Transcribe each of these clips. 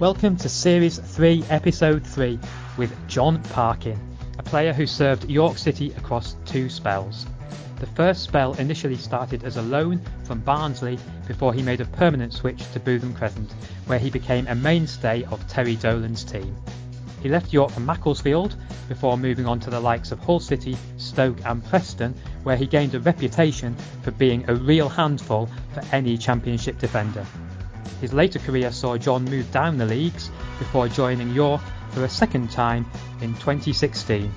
Welcome to Series 3, Episode 3 with John Parkin, a player who served York City across two spells. The first spell initially started as a loan from Barnsley before he made a permanent switch to Bootham Crescent, where he became a mainstay of Terry Dolan's team. He left York for Macclesfield before moving on to the likes of Hull City, Stoke and Preston, where he gained a reputation for being a real handful for any championship defender. His later career saw John move down the leagues before joining York for a second time in 2016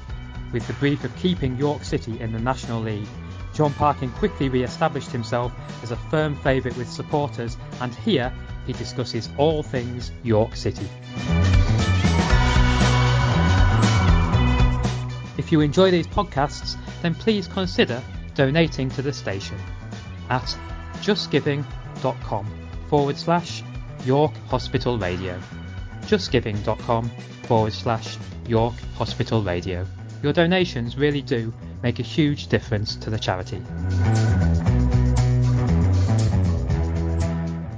with the brief of keeping York City in the National League. John Parkin quickly re-established himself as a firm favourite with supporters and here he discusses all things York City. If you enjoy these podcasts, then please consider donating to the station at justgiving.com forward slash York Hospital Radio. Justgiving.com forward slash York Hospital Radio. Your donations really do make a huge difference to the charity.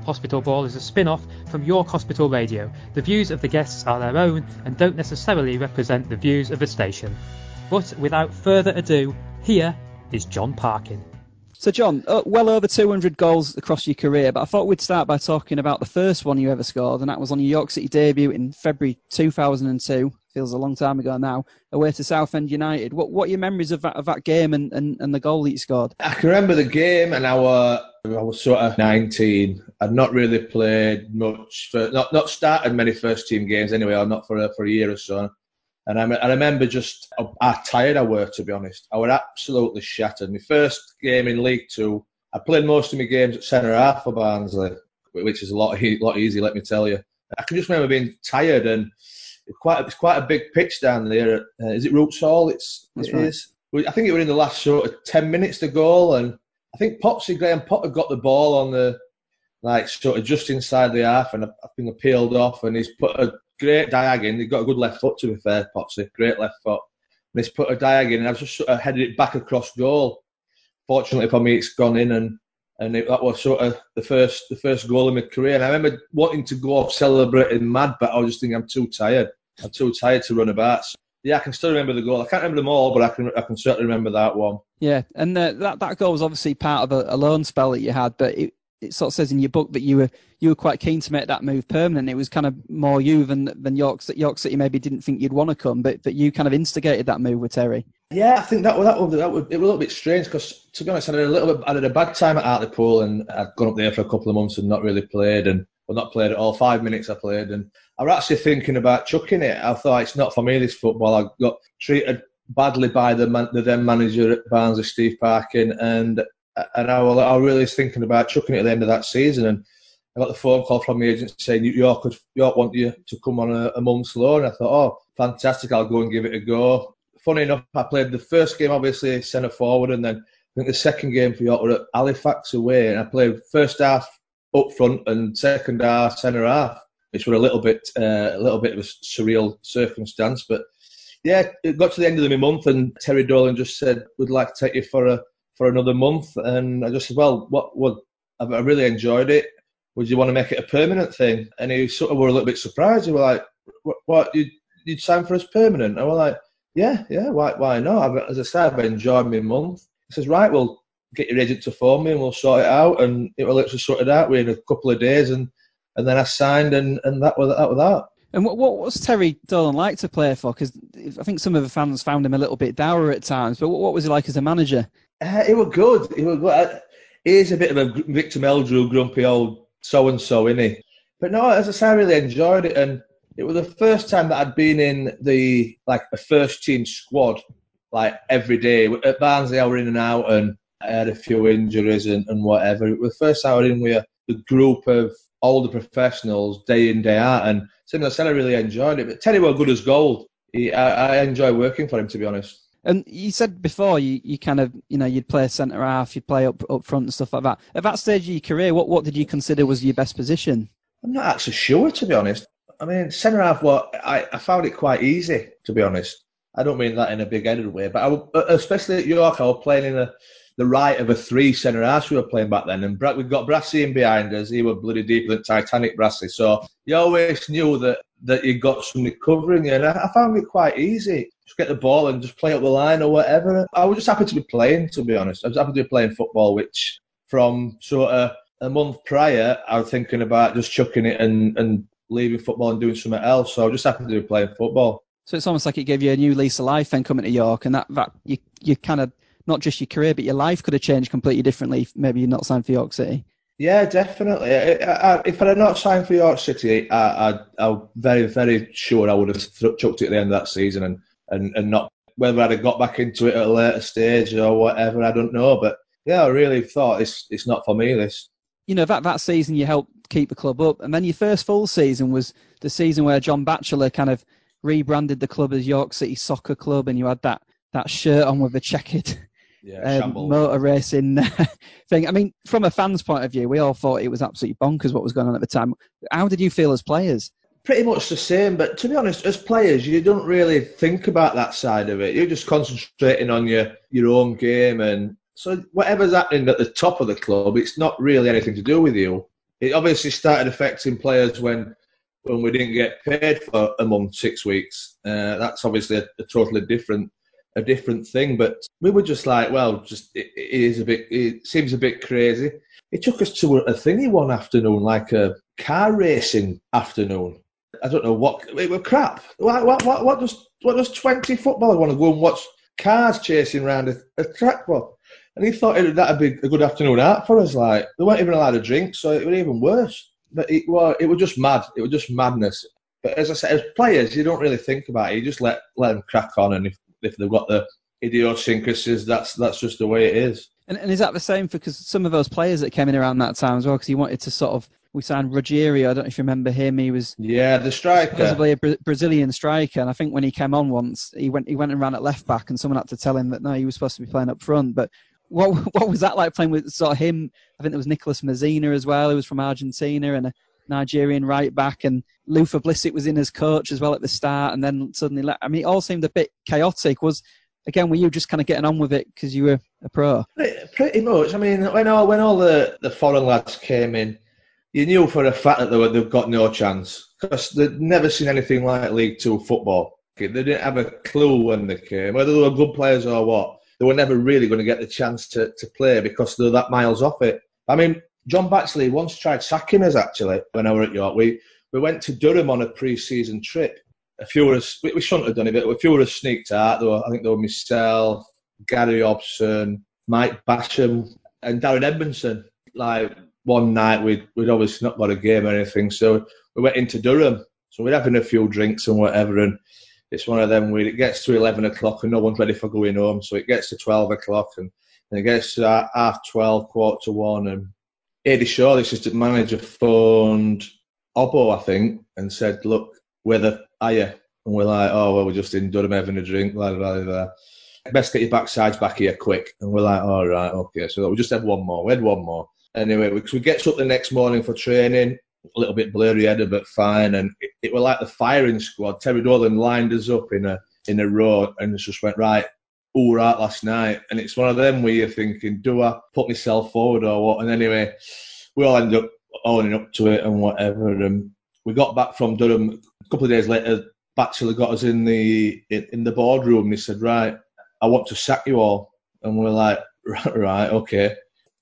Hospital Ball is a spin off from York Hospital Radio. The views of the guests are their own and don't necessarily represent the views of the station. But without further ado, here is John Parkin. So, John, uh, well over 200 goals across your career, but I thought we'd start by talking about the first one you ever scored, and that was on your York City debut in February 2002. Feels a long time ago now, away to Southend United. What what are your memories of that of that game and, and, and the goal that you scored? I can remember the game, and I was I was sort of 19. I'd not really played much, for, not not started many first team games anyway, or not for a, for a year or so. And I, I remember just how tired I were, to be honest. I was absolutely shattered. My first game in League Two, I played most of my games at centre half for Barnsley, which is a lot, a lot easier, let me tell you. I can just remember being tired and quite, it's quite a big pitch down there. Uh, is it Roots Hall? It's, That's it right. is. I think it was in the last sort of 10 minutes to goal. And I think Popsy, Graham Potter got the ball on the, like, sort of just inside the half and I, think I peeled off and he's put a great diag in. He's got a good left foot, to be fair, Popsy. Great left foot. And he's put a diag in, and I've just sort of headed it back across goal. Fortunately for me, it's gone in, and and it, that was sort of the first the first goal in my career. And I remember wanting to go off celebrating mad, but I was just thinking I'm too tired. I'm too tired to run about. So, yeah, I can still remember the goal. I can't remember them all, but I can I can certainly remember that one. Yeah, and uh, that that goal was obviously part of a, a loan spell that you had, but it, it sort of says in your book that you were you were quite keen to make that move permanent. It was kind of more you than than York York City maybe didn't think you'd want to come, but but you kind of instigated that move with Terry. Yeah, I think that that would, that would it was a little bit strange because to be honest, I had a little bit I had a bad time at Hartlepool and I'd gone up there for a couple of months and not really played and well not played at all. Five minutes I played and I was actually thinking about chucking it. I thought it's not for me this football. I got treated badly by the man, the then manager at Barnsley, Steve Parkin, and and I was, I was really thinking about chucking it at the end of that season and. I got the phone call from the agent saying York could York want you to come on a, a month's loan. I thought, oh, fantastic! I'll go and give it a go. Funny enough, I played the first game obviously centre forward, and then I think the second game for York were at Halifax away, and I played first half up front and second half centre half, which were a little bit uh, a little bit of a surreal circumstance. But yeah, it got to the end of the month, and Terry Dolan just said, "We'd like to take you for a for another month," and I just said, "Well, what would I really enjoyed it." would you want to make it a permanent thing? And he sort of were a little bit surprised. He were like, what, what you'd, you'd sign for us permanent? And we're like, yeah, yeah, why, why not? I've, as I said, I've enjoyed my month. He says, right, well, get your agent to phone me and we'll sort it out. And it was literally sorted out within a couple of days. And, and then I signed and, and that was that. Was that. And what, what was Terry Dolan like to play for? Because I think some of the fans found him a little bit dour at times. But what, what was he like as a manager? Uh, he was good. He was good. He is a bit of a Victor Meldrew, grumpy old so and so, innit? But no, as I say, I really enjoyed it, and it was the first time that I'd been in the like a first team squad like every day. At Barnsley, I were in and out, and I had a few injuries and, and whatever. It was the first time I was in with a group of older professionals day in day out, and similar said, I really enjoyed it. But Terry was good as gold. He, I, I enjoy working for him, to be honest. And you said before you, you kind of you know you'd play centre half, you'd play up up front and stuff like that. At that stage of your career, what what did you consider was your best position? I'm not actually sure to be honest. I mean, centre half. What I, I found it quite easy to be honest. I don't mean that in a big-headed way, but I, uh, especially at York, I was playing in a the right of a three centre half we were playing back then. And we've got Brassy in behind us. He was bloody deeper than Titanic Brassy. So you always knew that, that you got somebody covering you. And I, I found it quite easy. Just get the ball and just play up the line or whatever. I was just happy to be playing, to be honest. I was happy to be playing football, which from sort of a month prior, I was thinking about just chucking it and, and leaving football and doing something else. So I was just happy to be playing football. So it's almost like it gave you a new lease of life then coming to York, and that, that you you kind of not just your career, but your life could have changed completely differently. If maybe you're not signed for York City. Yeah, definitely. I, I, if I had not signed for York City, I, am very, very sure I would have chucked it at the end of that season and, and, and not whether I'd have got back into it at a later stage or whatever. I don't know, but yeah, I really thought it's it's not for me. This. You know that that season you helped keep the club up, and then your first full season was the season where John Batchelor kind of rebranded the club as York City Soccer Club, and you had that that shirt on with the checkered yeah, um, motor racing thing. I mean, from a fan's point of view, we all thought it was absolutely bonkers what was going on at the time. How did you feel as players? Pretty much the same, but to be honest, as players, you don't really think about that side of it. You're just concentrating on your your own game, and so whatever's happening at the top of the club, it's not really anything to do with you. It obviously started affecting players when when we didn't get paid for a month, six weeks. Uh, that's obviously a, a totally different a different thing. But we were just like, well, just it, it is a bit. It seems a bit crazy. It took us to a, thingy one afternoon, like a car racing afternoon. I don't know what it was crap. What what what, what does what does twenty footballers want to go and watch cars chasing around a, a track? And he thought that'd be a good afternoon out for us. Like they weren't even allowed to drink, so it was even worse. But it was it was just mad. It was just madness. But as I said, as players, you don't really think about it. You just let let them crack on, and if if they've got the idiosyncrasies, that's that's just the way it is. And, and is that the same for because some of those players that came in around that time as well? Because he wanted to sort of we signed Rogerio. I don't know if you remember him. He was yeah the striker, possibly a Bra- Brazilian striker. And I think when he came on once, he went he went and ran at left back, and someone had to tell him that no, he was supposed to be playing up front. But what what was that like playing with sort of him? I think there was Nicolas Mazzina as well, who was from Argentina, and a Nigerian right back, and Luther Blissett was in as coach as well at the start, and then suddenly, I mean, it all seemed a bit chaotic. Was again, were you just kind of getting on with it because you were a pro? Pretty much. I mean, when all when all the, the foreign lads came in, you knew for a fact that they were, they've got no chance because they'd never seen anything like League Two football. They didn't have a clue when they came, whether they were good players or what. They were never really going to get the chance to, to play because they're that miles off it. I mean, John Batchelor once tried sacking us actually when I were at York. We we went to Durham on a pre-season trip. A few of us, we, we shouldn't have done it, but a few of us sneaked out. There were, I think there were myself, Gary Hobson, Mike Basham, and Darren Edmondson. Like one night, we'd, we'd obviously not got a game or anything, so we went into Durham. So we're having a few drinks and whatever, and it's one of them where it gets to 11 o'clock and no one's ready for going home. So it gets to 12 o'clock and, and it gets to half 12, quarter to one, and Eddie Shaw, the assistant manager, phoned Obo, I think, and said, "Look, where the are you?" And we're like, "Oh, well, we're just in Durham having a drink." Blah blah blah. Best get your backsides back here quick. And we're like, "All right, okay." So we just had one more. We had one more. Anyway, we, we get up the next morning for training. A little bit blurry headed, but fine. And it, it was like the firing squad. Terry Dolan lined us up in a in a row and just went right all right last night. And it's one of them where you're thinking, do I put myself forward or what? And anyway, we all ended up owning up to it and whatever. And we got back from Durham a couple of days later. Batchelor got us in the in, in the boardroom. And he said, "Right, I want to sack you all." And we're like, "Right, okay."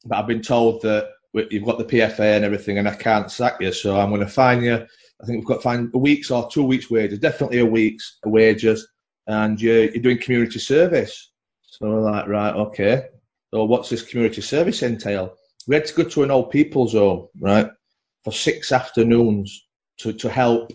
But I've been told that you've got the PFA and everything, and I can't sack you, so I'm going to fine you. I think we've got to find a week's or two weeks' wages, definitely a week's wages, and you're, you're doing community service. So like, right, okay. So what's this community service entail? We had to go to an old people's home, right, for six afternoons to, to help.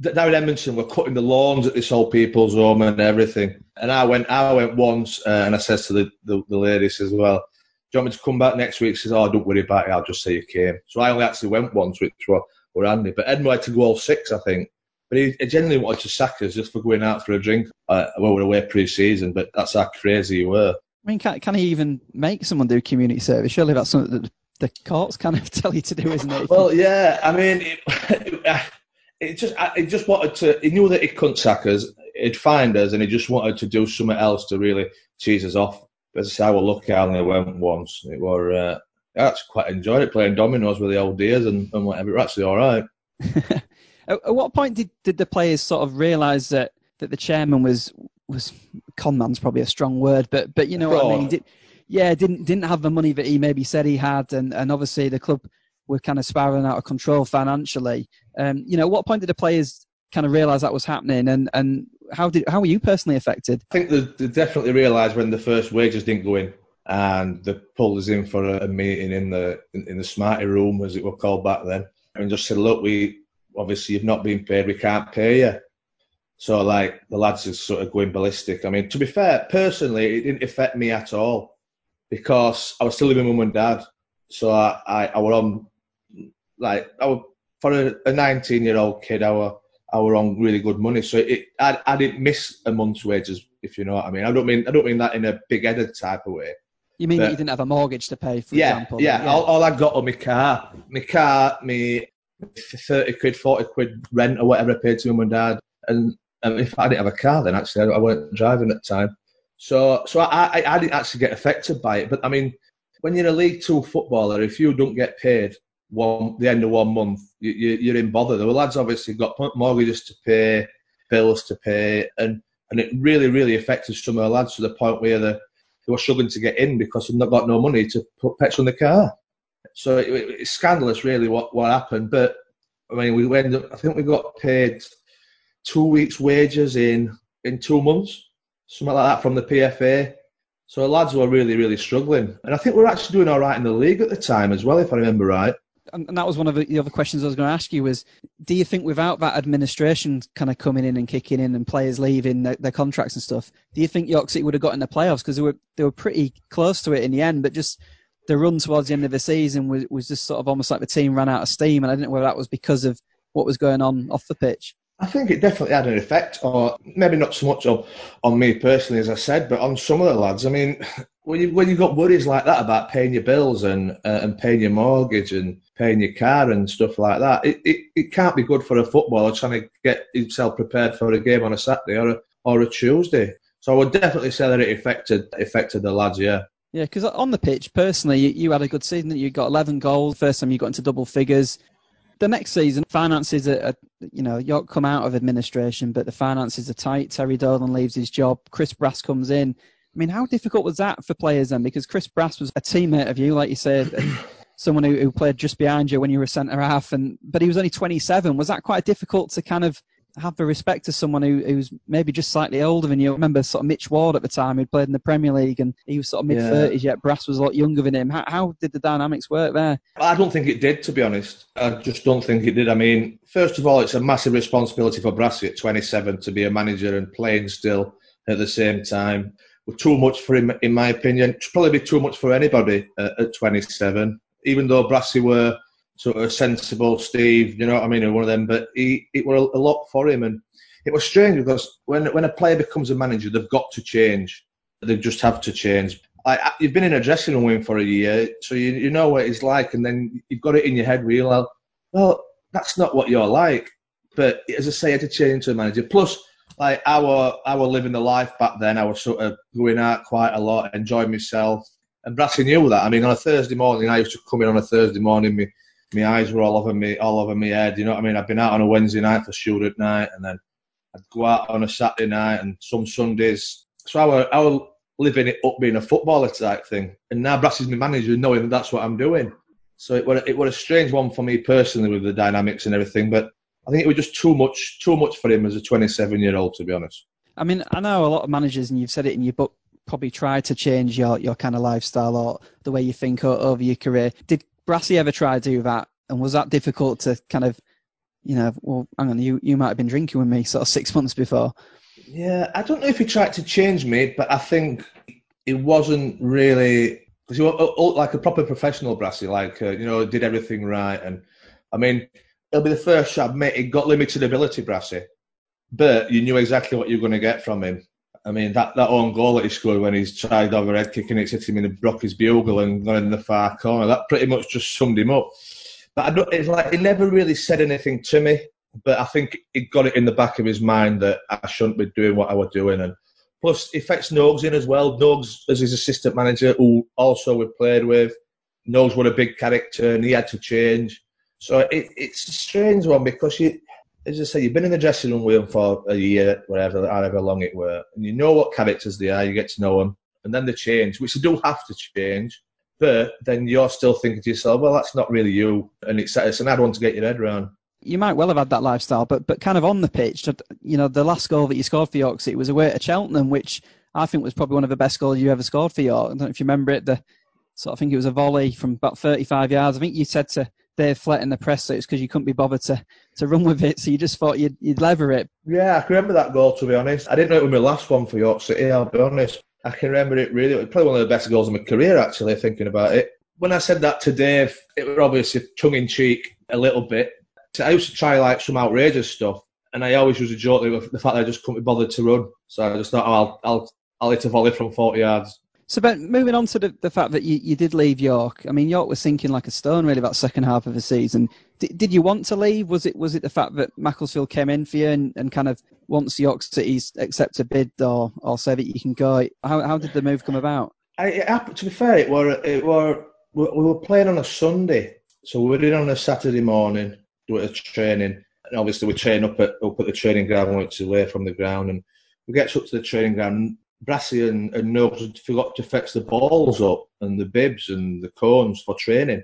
Darren Edmondson were cutting the lawns at this old people's home and everything. And I went, I went once, uh, and I said to the, the, the ladies as well, do you want me to come back next week? She says, oh, don't worry about it. I'll just say you came. So I only actually went once, which were, were handy. But Edmund had to go all six, I think. But he, he genuinely wanted to sack us just for going out for a drink. Uh, well, we were away pre-season, but that's how crazy you were. I mean, can, can he even make someone do community service? Surely that's something that the courts kind of tell you to do, isn't it? Well, yeah. I mean, it, it just it just wanted to. He knew that he couldn't sack us. He'd find us, and he just wanted to do something else to really cheese us off. But as I say, I was lucky. I only went once. It was. Uh, I actually quite enjoyed it playing dominoes with the old dears and, and whatever. It was actually all right. At what point did, did the players sort of realise that, that the chairman was was conman's probably a strong word, but but you know what I mean? Did, yeah, didn't didn't have the money that he maybe said he had, and, and obviously the club were kind of spiraling out of control financially. Um, you know, what point did the players kind of realise that was happening, and, and how did how were you personally affected? I think they, definitely realised when the first wages didn't go in, and they pulled us in for a, meeting in the in, in, the smarty room, as it were called back then, and just said, "Look, we obviously you've not been paid, we can't pay you." So like the lads are sort of going ballistic. I mean, to be fair, personally, it didn't affect me at all because I was still living with mum and dad. So I, I, I were on like I was, for a, a 19 year old kid, I were I were on really good money. So it, I, I didn't miss a month's wages, if you know what I mean. I don't mean I don't mean that in a big headed type of way. You mean but, that you didn't have a mortgage to pay, for yeah, example? Yeah, yeah. All, all I got on my car, my car, me 30 quid, 40 quid rent or whatever I paid to mum and dad. And, and if I didn't have a car, then actually I, I weren't driving at the time. So, so I, I, I didn't actually get affected by it. But I mean, when you're a League Two footballer, if you don't get paid one the end of one month, you, are in bother. The lads obviously got mortgages to pay, bills to pay, and and it really, really affected some of the lads to the point where they, they were struggling to get in because they've not got no money to put petrol in the car. So it, it, it's scandalous, really, what, what happened. But I mean, we went. I think we got paid two weeks' wages in in two months, something like that from the PFA. So the lads were really, really struggling, and I think we are actually doing all right in the league at the time as well, if I remember right and that was one of the other questions I was going to ask you was, do you think without that administration kind of coming in and kicking in and players leaving their, their contracts and stuff, do you think York City would have got in the playoffs? Because they were they were pretty close to it in the end, but just the run towards the end of the season was, was just sort of almost like the team ran out of steam, and I didn't know whether that was because of what was going on off the pitch. I think it definitely had an effect, or maybe not so much on, on me personally, as I said, but on some of the lads. I mean, when you when you got worries like that about paying your bills and uh, and paying your mortgage and paying your car and stuff like that, it, it, it can't be good for a footballer trying to get himself prepared for a game on a Saturday or a, or a Tuesday. So I would definitely say that it affected affected the lads. Yeah. Yeah, because on the pitch, personally, you, you, had a good season. You got 11 goals. First time you got into double figures the next season, finances are, are, you know, York come out of administration, but the finances are tight. Terry Dolan leaves his job. Chris Brass comes in. I mean, how difficult was that for players then? Because Chris Brass was a teammate of you, like you said, someone who, who played just behind you when you were centre half, and but he was only 27. Was that quite difficult to kind of have the respect to someone who, who's maybe just slightly older than you. I remember sort of Mitch Ward at the time who'd played in the Premier League and he was sort of mid thirties yeah. yet Brass was a lot younger than him. How, how, did the dynamics work there? I don't think it did, to be honest. I just don't think it did. I mean, first of all, it's a massive responsibility for Brassy at 27 to be a manager and playing still at the same time. Were too much for him, in my opinion. It probably be too much for anybody at, at 27. Even though Brassy were sort of sensible Steve, you know what I mean, one of them. But he, it was a lot for him, and it was strange because when when a player becomes a manager, they've got to change. They just have to change. I, you've been in a dressing room for a year, so you, you know what it's like, and then you've got it in your head, like, well, that's not what you're like. But as I say, had to change to a manager. Plus, like our our living the life back then, I was sort of going out quite a lot, enjoying myself. And Brassy knew that. I mean, on a Thursday morning, I used to come in on a Thursday morning, me my eyes were all over me, all over my head. You know what I mean? I'd been out on a Wednesday night for at night, and then I'd go out on a Saturday night, and some Sundays. So I was, I was living it up, being a footballer type thing. And now Brassy's my manager, knowing that that's what I'm doing. So it was, it was a strange one for me personally with the dynamics and everything, but I think it was just too much, too much for him as a 27 year old, to be honest. I mean, I know a lot of managers, and you've said it in your book, probably try to change your, your kind of lifestyle or the way you think over your career. Did Brassy ever try to do that? And was that difficult to kind of, you know, well, hang on, you, you might have been drinking with me sort of six months before. Yeah, I don't know if he tried to change me, but I think it wasn't really because he was like a proper professional brassy, like uh, you know, did everything right. And I mean, it'll be the first shot, mate. He got limited ability, brassy, but you knew exactly what you were going to get from him. I mean, that, that own goal that he scored when he's tried overhead kicking it, hit him in the Brockie's bugle and gone in the far corner, that pretty much just summed him up. But it's like he never really said anything to me. But I think he got it in the back of his mind that I shouldn't be doing what I was doing. And Plus, it affects Nogs in as well. Nogs, as his assistant manager, who also we played with, knows what a big character, and he had to change. So it, it's a strange one because you, as I say, you've been in the dressing room with them for a year, whatever, however long it were, and you know what characters they are. You get to know them, and then they change, which they do have to change. But then you're still thinking to yourself, well, that's not really you, and it's, it's an hard one to get your head around you might well have had that lifestyle, but but kind of on the pitch, you know, the last goal that you scored for York City was away at Cheltenham, which I think was probably one of the best goals you ever scored for York. I don't know if you remember it. The sort of think it was a volley from about 35 yards. I think you said to Dave Flett in the press that it's because you couldn't be bothered to, to run with it, so you just thought you'd, you'd lever it. Yeah, I can remember that goal, to be honest. I didn't know it was my last one for York City, I'll be honest. I can remember it really. It was probably one of the best goals of my career, actually, thinking about it. When I said that to Dave, it was obviously tongue in cheek a little bit so I used to try like some outrageous stuff, and I always used to joke the fact that I just couldn't be bothered to run. So I just thought, oh, I'll I'll I'll hit a volley from forty yards. So, moving on to the, the fact that you, you did leave York, I mean, York was sinking like a stone really about second half of the season. D- did you want to leave? Was it was it the fact that Macclesfield came in for you and, and kind of once York City's accept a bid or, or say that you can go? How, how did the move come about? I, it, to be fair, it were it were we were playing on a Sunday, so we were in on a Saturday morning do a training. And obviously, we train up at up at the training ground, which is away from the ground. And we get up to the training ground. Brassy and, and Nobles forgot to fix the balls up and the bibs and the cones for training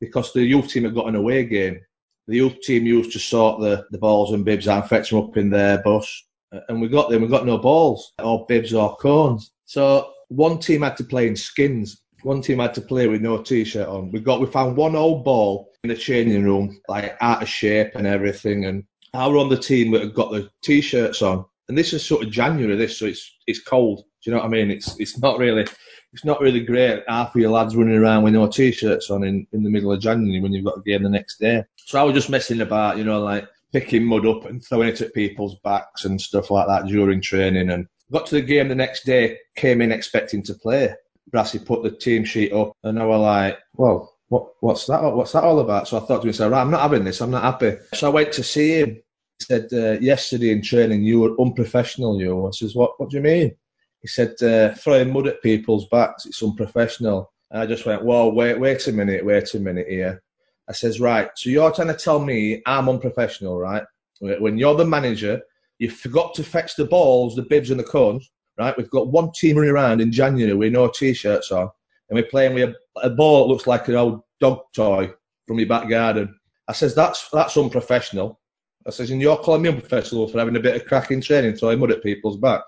because the youth team had got an away game. The youth team used to sort the, the balls and bibs out and fetch them up in their bus. And we got them, we got no balls or bibs or cones. So one team had to play in skins one team had to play with no t-shirt on. We got we found one old ball in the changing room, like out of shape and everything. And I were on the team that had got the t-shirts on. And this is sort of January, this, so it's it's cold. Do you know what I mean? It's it's not really it's not really great. Half of your lads running around with no t-shirts on in, in the middle of January when you've got a game the next day. So I was just messing about, you know, like picking mud up and throwing it at people's backs and stuff like that during training. And got to the game the next day, came in expecting to play. Brassy put the team sheet up, and I were like, "Well, what, what's that? What's that all about?" So I thought to myself, right, "I'm not having this. I'm not happy." So I went to see him. He said, uh, "Yesterday in training, you were unprofessional." You. I says, "What? What do you mean?" He said, uh, "Throwing mud at people's backs. It's unprofessional." And I just went, "Whoa, wait, wait a minute, wait a minute here." I says, "Right, so you're trying to tell me I'm unprofessional, right? When you're the manager, you forgot to fetch the balls, the bibs, and the cones." right? We've got one team running around in January with no t-shirts on, and we're playing with a, a ball that looks like an old dog toy from your back garden. I says that's that's unprofessional. I says, and you're calling me unprofessional for having a bit of cracking training, throwing mud at people's back.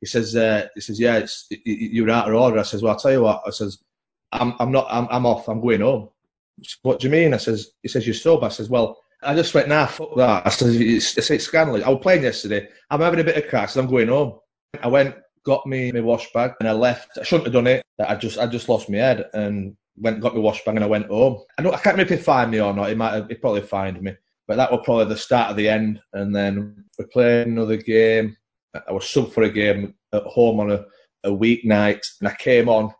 He says, uh, he says, yeah, it's, you're out of order. I says, well, I'll tell you what. I says, I'm, I'm not, I'm, I'm off. I'm going home. Says, what do you mean? I says, he says, you're sober. I says, well, I just went, nah, fuck that. I says, it's, it's scandalous. I was playing yesterday. I'm having a bit of crack, so I'm going home. I went, got me my wash bag, and I left. I shouldn't have done it. I just I just lost my head and went got my wash bag and I went home. I don't I can't remember if he fined me or not. He might have, he probably fined me. But that was probably the start of the end. And then we played another game. I was sub for a game at home on a, a weeknight, and I came on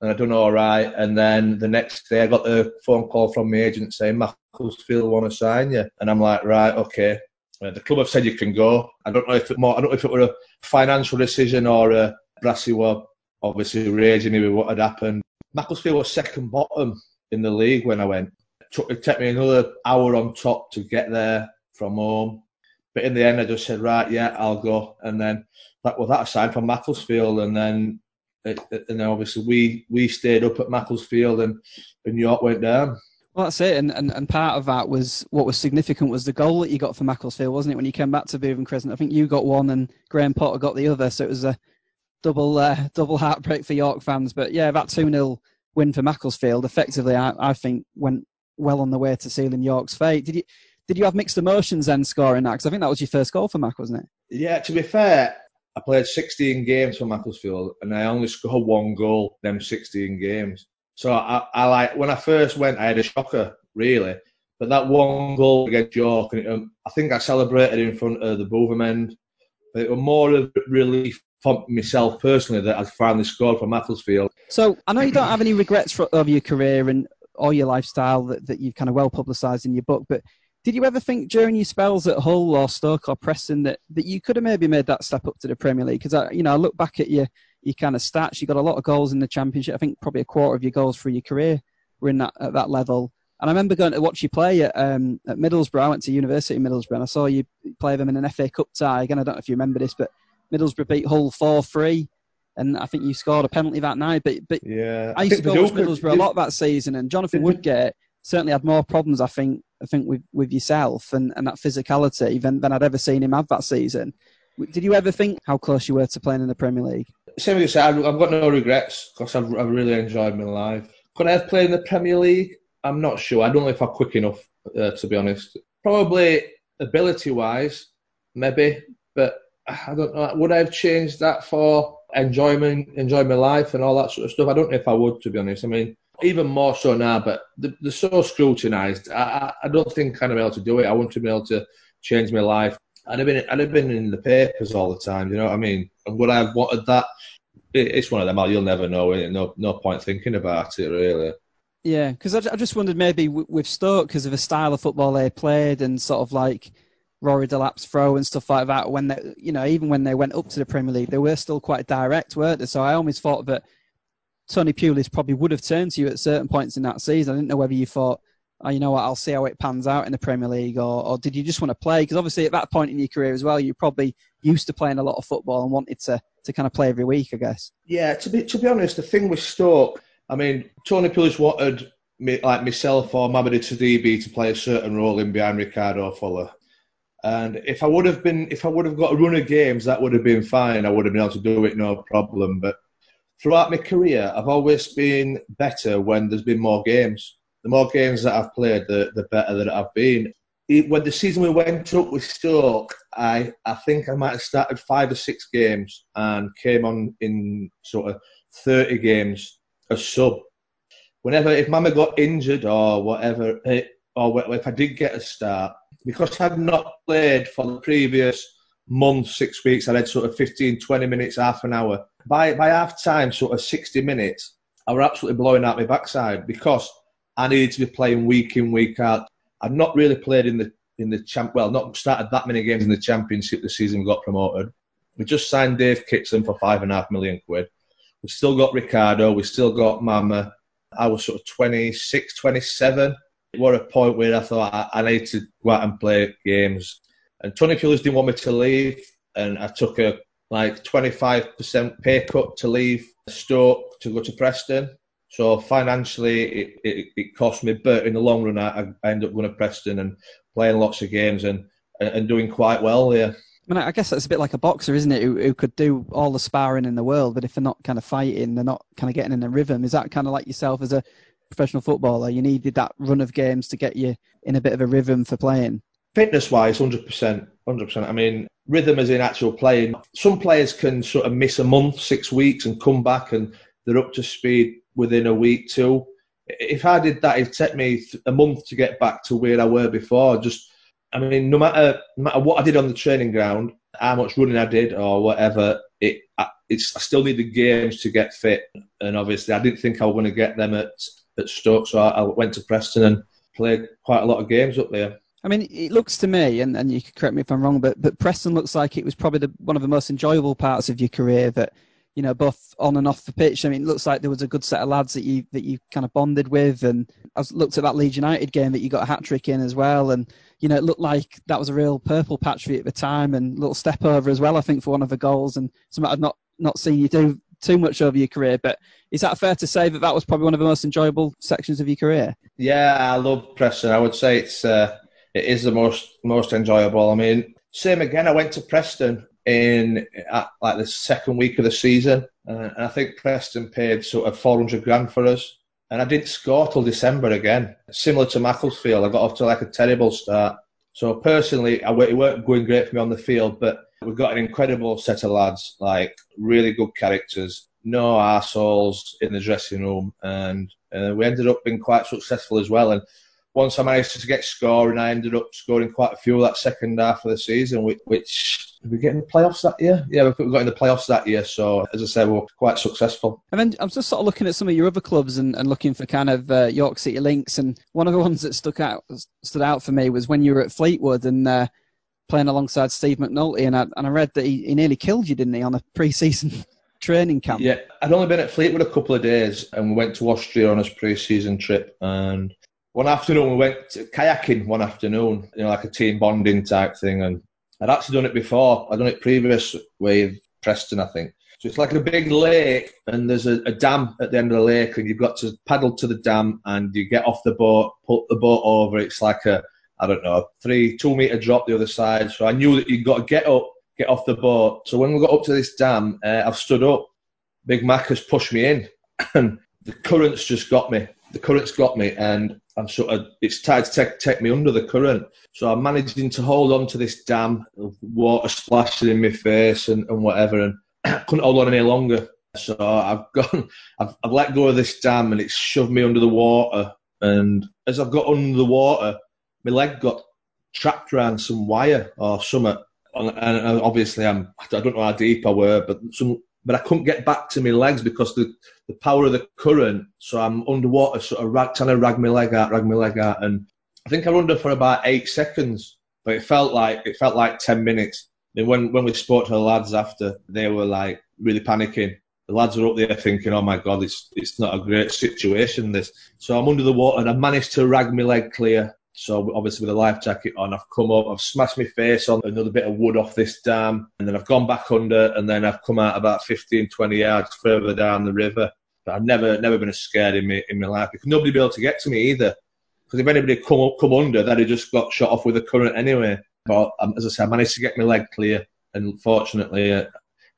and I done all right. And then the next day, I got a phone call from my agent saying Macclesfield want to sign you, and I'm like, right, okay. Uh, the club have said you can go. I don't know if it more. I don't know if it were a financial decision or a Brassy were obviously raging with what had happened. Macclesfield was second bottom in the league when I went. It took, it took me another hour on top to get there from home. But in the end, I just said, right, yeah, I'll go. And then that was well, that aside from Macclesfield, and then it, and then obviously we we stayed up at Macclesfield, and, and York went down. Well, that's it, and, and and part of that was what was significant was the goal that you got for Macclesfield, wasn't it? When you came back to Bootham Crescent, I think you got one and Graham Potter got the other, so it was a double uh, double heartbreak for York fans. But yeah, that two 0 win for Macclesfield effectively, I, I think, went well on the way to sealing York's fate. Did you did you have mixed emotions then scoring that? Because I think that was your first goal for Mac, wasn't it? Yeah, to be fair, I played 16 games for Macclesfield and I only scored one goal them 16 games. So I, I like when I first went, I had a shocker really, but that one goal against York, and it, um, I think I celebrated in front of the Bootham end. But it was more of relief for myself personally that I'd finally scored for Macclesfield. So I know you don't have any regrets for, of your career and or your lifestyle that, that you've kind of well publicised in your book, but Did you ever think during your spells at Hull or Stoke or Preston that, that you could have maybe made that step up to the Premier League? Because I, you know, I look back at your your kind of stats. You got a lot of goals in the Championship. I think probably a quarter of your goals through your career were in that at that level. And I remember going to watch you play at, um, at Middlesbrough. I went to University of Middlesbrough and I saw you play them in an FA Cup tie. Again, I don't know if you remember this, but Middlesbrough beat Hull 4 3. And I think you scored a penalty that night. But, but yeah, I, I used to go with Middlesbrough a lot that season. And Jonathan Woodgate certainly had more problems, I think, I think with, with yourself and, and that physicality than, than I'd ever seen him have that season. Did you ever think how close you were to playing in the Premier League? Same as you said, I've got no regrets because I've, I've really enjoyed my life. Could I have played in the Premier League? I'm not sure. I don't know if I'm quick enough, uh, to be honest. Probably ability wise, maybe, but I don't know. Would I have changed that for enjoyment, enjoy my life, and all that sort of stuff? I don't know if I would, to be honest. I mean, even more so now, but they're so scrutinised. I, I don't think I'd be able to do it. I want to be able to change my life. I'd have been, I'd have been in the papers all the time. You know what I mean? And would I have wanted that? It's one of them. You'll never know. No, no point thinking about it, really. Yeah, because I, I, just wondered maybe with Stoke because of the style of football they played and sort of like Rory Delap's throw and stuff like that. When they, you know, even when they went up to the Premier League, they were still quite direct, weren't they? So I always thought that Tony Pulis probably would have turned to you at certain points in that season. I didn't know whether you thought, oh, you know what, I'll see how it pans out in the Premier League, or, or did you just want to play? Because obviously at that point in your career as well, you probably used to playing a lot of football and wanted to to kind of play every week, I guess. Yeah, to be to be honest, the thing with Stoke, I mean, Tony Pulis wanted like myself or Mamady Sidibé to play a certain role in behind Ricardo Fuller. And if I would have been, if I would have got a run of games, that would have been fine. I would have been able to do it, no problem. But throughout my career, I've always been better when there's been more games. The more games that I've played, the, the better that I've been. when the season we went up with Stoke, I, I think I might have started five or six games and came on in sort of 30 games as sub. Whenever, if Mama got injured or whatever, eh, or if I did get a start, because I'd not played for the previous month, six weeks, I had sort of 15, 20 minutes, half an hour. By, by half time, sort of 60 minutes, I was absolutely blowing out my backside because I needed to be playing week in, week out. I'd not really played in the in the champ. Well, not started that many games in the championship the season we got promoted. We just signed Dave Kitson for five and a half million quid. We still got Ricardo. We still got Mama. I was sort of 26, 27. Was a point where I thought I, I need to go out and play games. And Tony Pulis didn't want me to leave, and I took a like 25% pay cut to leave Stoke to go to Preston. So financially, it, it, it cost me, but in the long run, I, I ended up going to Preston and playing lots of games and, and doing quite well there. I mean, I guess that's a bit like a boxer, isn't it? Who, who, could do all the sparring in the world, but if they're not kind of fighting, they're not kind of getting in a rhythm. Is that kind of like yourself as a professional footballer? You needed that run of games to get you in a bit of a rhythm for playing. Fitness wise, hundred percent, hundred percent. I mean, rhythm as in actual playing. Some players can sort of miss a month, six weeks, and come back and they're up to speed within a week too. If I did that, it'd take me a month to get back to where I were before. Just, I mean, no matter no matter what I did on the training ground, how much running I did or whatever, it it's I still needed games to get fit. And obviously, I didn't think I was going to get them at at Stoke, so I, I went to Preston and played quite a lot of games up there. I mean, it looks to me, and, and you can correct me if I'm wrong, but but Preston looks like it was probably the, one of the most enjoyable parts of your career. That you know, both on and off the pitch. I mean, it looks like there was a good set of lads that you that you kind of bonded with, and I looked at that Leeds United game that you got a hat trick in as well, and you know, it looked like that was a real purple patch for you at the time, and little step over as well, I think, for one of the goals, and something I'd not not seen you do too much over your career. But is that fair to say that that was probably one of the most enjoyable sections of your career? Yeah, I love Preston. I would say it's. Uh it is the most most enjoyable. I mean, same again. I went to Preston in like the second week of the season, uh, and I think Preston paid sort of four hundred grand for us, and I didn't score till December again. Similar to Macclesfield, I got off to like a terrible start. So personally, I, it weren't going great for me on the field, but we've got an incredible set of lads, like really good characters, no assholes in the dressing room, and uh, we ended up being quite successful as well. And once I managed to get scoring, I ended up scoring quite a few that second half of the season, which, we get in the playoffs that year? Yeah, we got in the playoffs that year. So, as I said, we were quite successful. And then I'm just sort of looking at some of your other clubs and, and looking for kind of uh, York City links. And one of the ones that stuck out stood out for me was when you were at Fleetwood and uh, playing alongside Steve McNulty. And I, and I read that he, he nearly killed you, didn't he, on a pre season training camp? Yeah, I'd only been at Fleetwood a couple of days and we went to Austria on his pre season trip. And one afternoon we went kayaking one afternoon, you know, like a team bonding type thing. And I'd actually done it before. I'd done it previous with Preston, I think. So it's like a big lake, and there's a, a, dam at the end of the lake, and you've got to paddle to the dam, and you get off the boat, put the boat over. It's like a, I don't know, three, two meter drop the other side. So I knew that you've got to get up, get off the boat. So when we got up to this dam, uh, I've stood up. Big Mac has pushed me in, and the current's just got me. The current's got me, and I'm sort of it's tied to take, take me under the current. So I'm managing to hold on to this dam, water splashing in my face and, and whatever, and I couldn't hold on any longer. So I've gone, I've, I've let go of this dam, and it's shoved me under the water. And as I've got under the water, my leg got trapped around some wire or something. And, obviously, I'm I don't know how deep I were, but some but I couldn't get back to my legs because the, the power of the current. So I'm underwater, sort of rag, trying to rag my leg out, rag my leg out, and I think I was under for about eight seconds, but it felt like it felt like ten minutes. And when when we spoke to the lads after, they were like really panicking. The lads were up there thinking, "Oh my god, it's it's not a great situation." This, so I'm under the water and I managed to rag my leg clear. So obviously with a life jacket on, I've come up, I've smashed my face on another bit of wood off this dam, and then I've gone back under, and then I've come out about 15, 20 yards further down the river. But I've never, never been as scared in my in my life because nobody be able to get to me either. Because if anybody come up, come under, they'd have just got shot off with a current anyway. But um, as I said, I managed to get my leg clear, and fortunately, uh,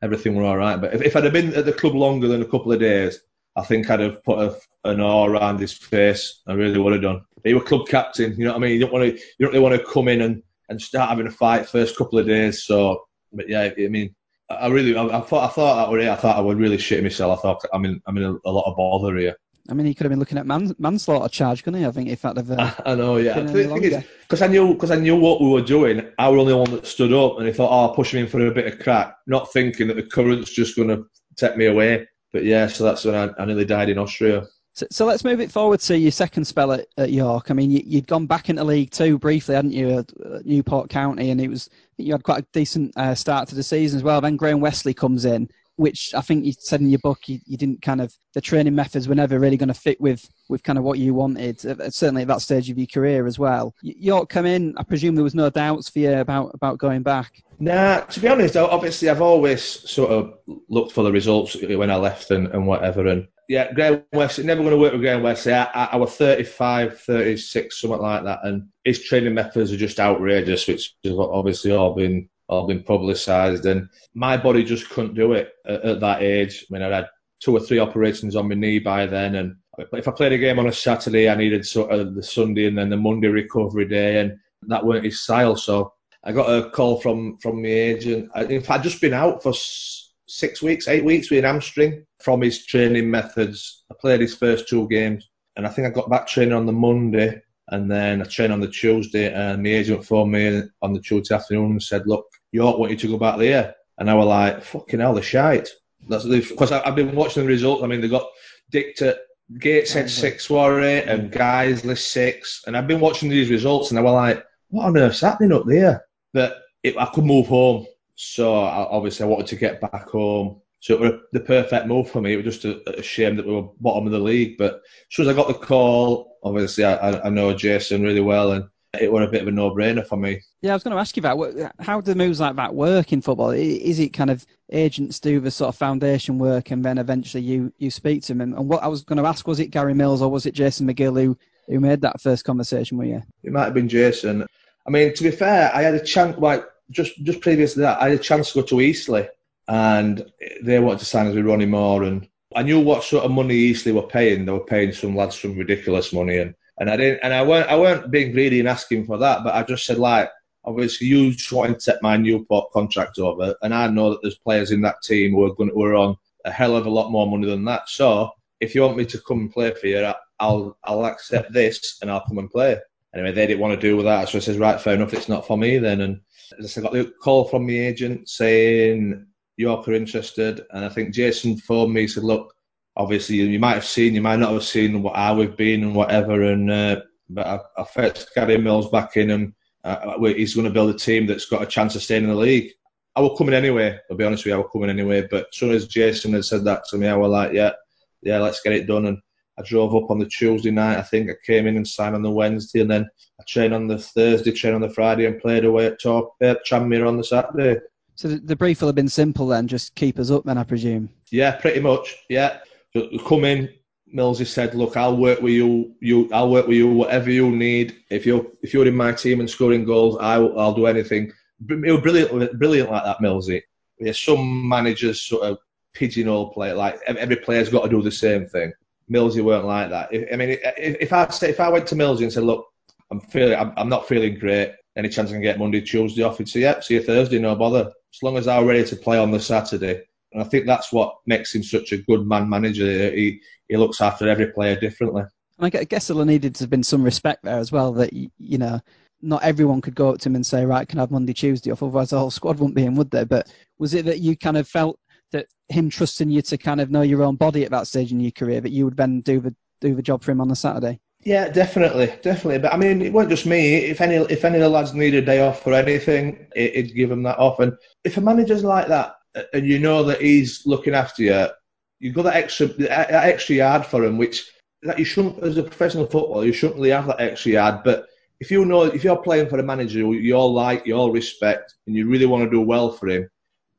everything were all right. But if, if I'd have been at the club longer than a couple of days, I think I'd have put a, an awe around his face. I really would have done. He was club captain. You know what I mean? You don't want to. You don't really want to come in and, and start having a fight first couple of days. So, but yeah, I mean, I really, I, I thought, I thought that were it. I thought I would really shit myself. I thought I'm in, I'm in a, a lot of bother here. I mean, he could have been looking at man, manslaughter charge, couldn't he? I think if that have. Uh, I know, yeah. Because I knew, because I knew what we were doing, I was the only one that stood up, and he thought, "Oh, I'll push him in for a bit of crack," not thinking that the current's just going to take me away. But yeah, so that's when I, I nearly died in Austria. So, so, let's move it forward to your second spell at, at York. I mean, you, had gone back into League Two briefly, hadn't you, at Newport County, and it was you had quite a decent uh, start to the season as well. Then Graham Westley comes in, which I think you said in your book you, you didn't kind of the training methods were never really going to fit with with kind of what you wanted. Certainly at that stage of your career as well. York come in. I presume there was no doubts for you about about going back. Nah, to be honest, obviously I've always sort of looked for the results when I left and, and whatever. And yeah, Graham West, never going to work with Graham West. I, I, I, was 35, 36, something like that. And his training methods are just outrageous, which has obviously all been all been publicised. And my body just couldn't do it at, at that age. I mean, I had two or three operations on my knee by then. And if I played a game on a Saturday, I needed sort of the Sunday and then the Monday recovery day. And that weren't his style. So I got a call from from my agent. In fact, I'd just been out for six weeks, eight weeks with an hamstring from his training methods. I played his first two games, and I think I got back training on the Monday, and then I trained on the Tuesday. And the agent phoned me on the Tuesday afternoon and said, "Look, York want you to go back there." And I was like, "Fucking hell, the shite." That's because I've been watching the results. I mean, they got Dictor Gateshead six war eight and Guiseley six, and I've been watching these results, and I was like, "What on earth's happening up there?" But it, I could move home, so I, obviously I wanted to get back home. So it was the perfect move for me. It was just a, a, shame that we were bottom of the league. But as soon as I got the call, obviously I, I know Jason really well, and it was a bit of a no-brainer for me. Yeah, I was going to ask you about how do moves like that work in football? Is it kind of agents do the sort of foundation work, and then eventually you you speak to them? And, and what I was going to ask was it Gary Mills or was it Jason McGill who who made that first conversation with you? It might have been Jason. I mean, to be fair, I had a chance, like, just, just previous to that, I had a chance to go to Eastleigh and they wanted to sign us with Ronnie Moore. And I knew what sort of money Eastleigh were paying. They were paying some lads some ridiculous money. And, and I didn't, and I weren't, I weren't being greedy and asking for that, but I just said, like, obviously you just wanting to take my Newport contract over. And I know that there's players in that team who are, going, who are on a hell of a lot more money than that. So if you want me to come and play for you, I'll I'll accept this and I'll come and play. Anyway, they didn't want to do with that, so I says, right, fair enough, it's not for me then. And I got the call from the agent saying York are interested, and I think Jason phoned me. Said, look, obviously you might have seen, you might not have seen what how we've been and whatever, and uh, but I, I fetched Gary Mills back in, and uh, he's going to build a team that's got a chance of staying in the league. I was coming anyway. I'll be honest with you, I was coming anyway. But as soon as Jason had said that to me, I was like, yeah, yeah, let's get it done. And I drove up on the Tuesday night. I think I came in and signed on the Wednesday, and then I trained on the Thursday, trained on the Friday, and played away at uh, Tranmere on the Saturday. So the, the brief will have been simple then, just keep us up then, I presume. Yeah, pretty much. Yeah, so come in. Millsy said, "Look, I'll work with you. You, I'll work with you. Whatever you need. If you're if you're in my team and scoring goals, I will, I'll do anything." It was brilliant, brilliant like that, Millsy. Yeah, some managers sort of pigeonhole play like every player's got to do the same thing. Millsy weren't like that. If, I mean, if, if I say, if I went to Millsy and said, "Look, I'm feeling, I'm, I'm, not feeling great. Any chance I can get Monday, Tuesday off?" He'd say, "Yeah, see you Thursday, no bother." As long as I'm ready to play on the Saturday, and I think that's what makes him such a good man manager. He he looks after every player differently. And I guess there needed to have been some respect there as well. That you know, not everyone could go up to him and say, "Right, can I have Monday, Tuesday off?" Otherwise, the whole squad wouldn't be in, would they? But was it that you kind of felt that him trusting you to kind of know your own body at that stage in your career, that you would then do the do the job for him on the Saturday? Yeah, definitely, definitely. But I mean, it wasn't just me. If any, if any of the lads need a day off or anything, it, would give them that off. And if a manager's like that, uh, and you know that he's looking after you, you've got that extra, that extra yard for him, which that you shouldn't, as a professional footballer, you shouldn't really have that extra yard. But if you know, if you're playing for a manager you all like, you all respect, and you really want to do well for him,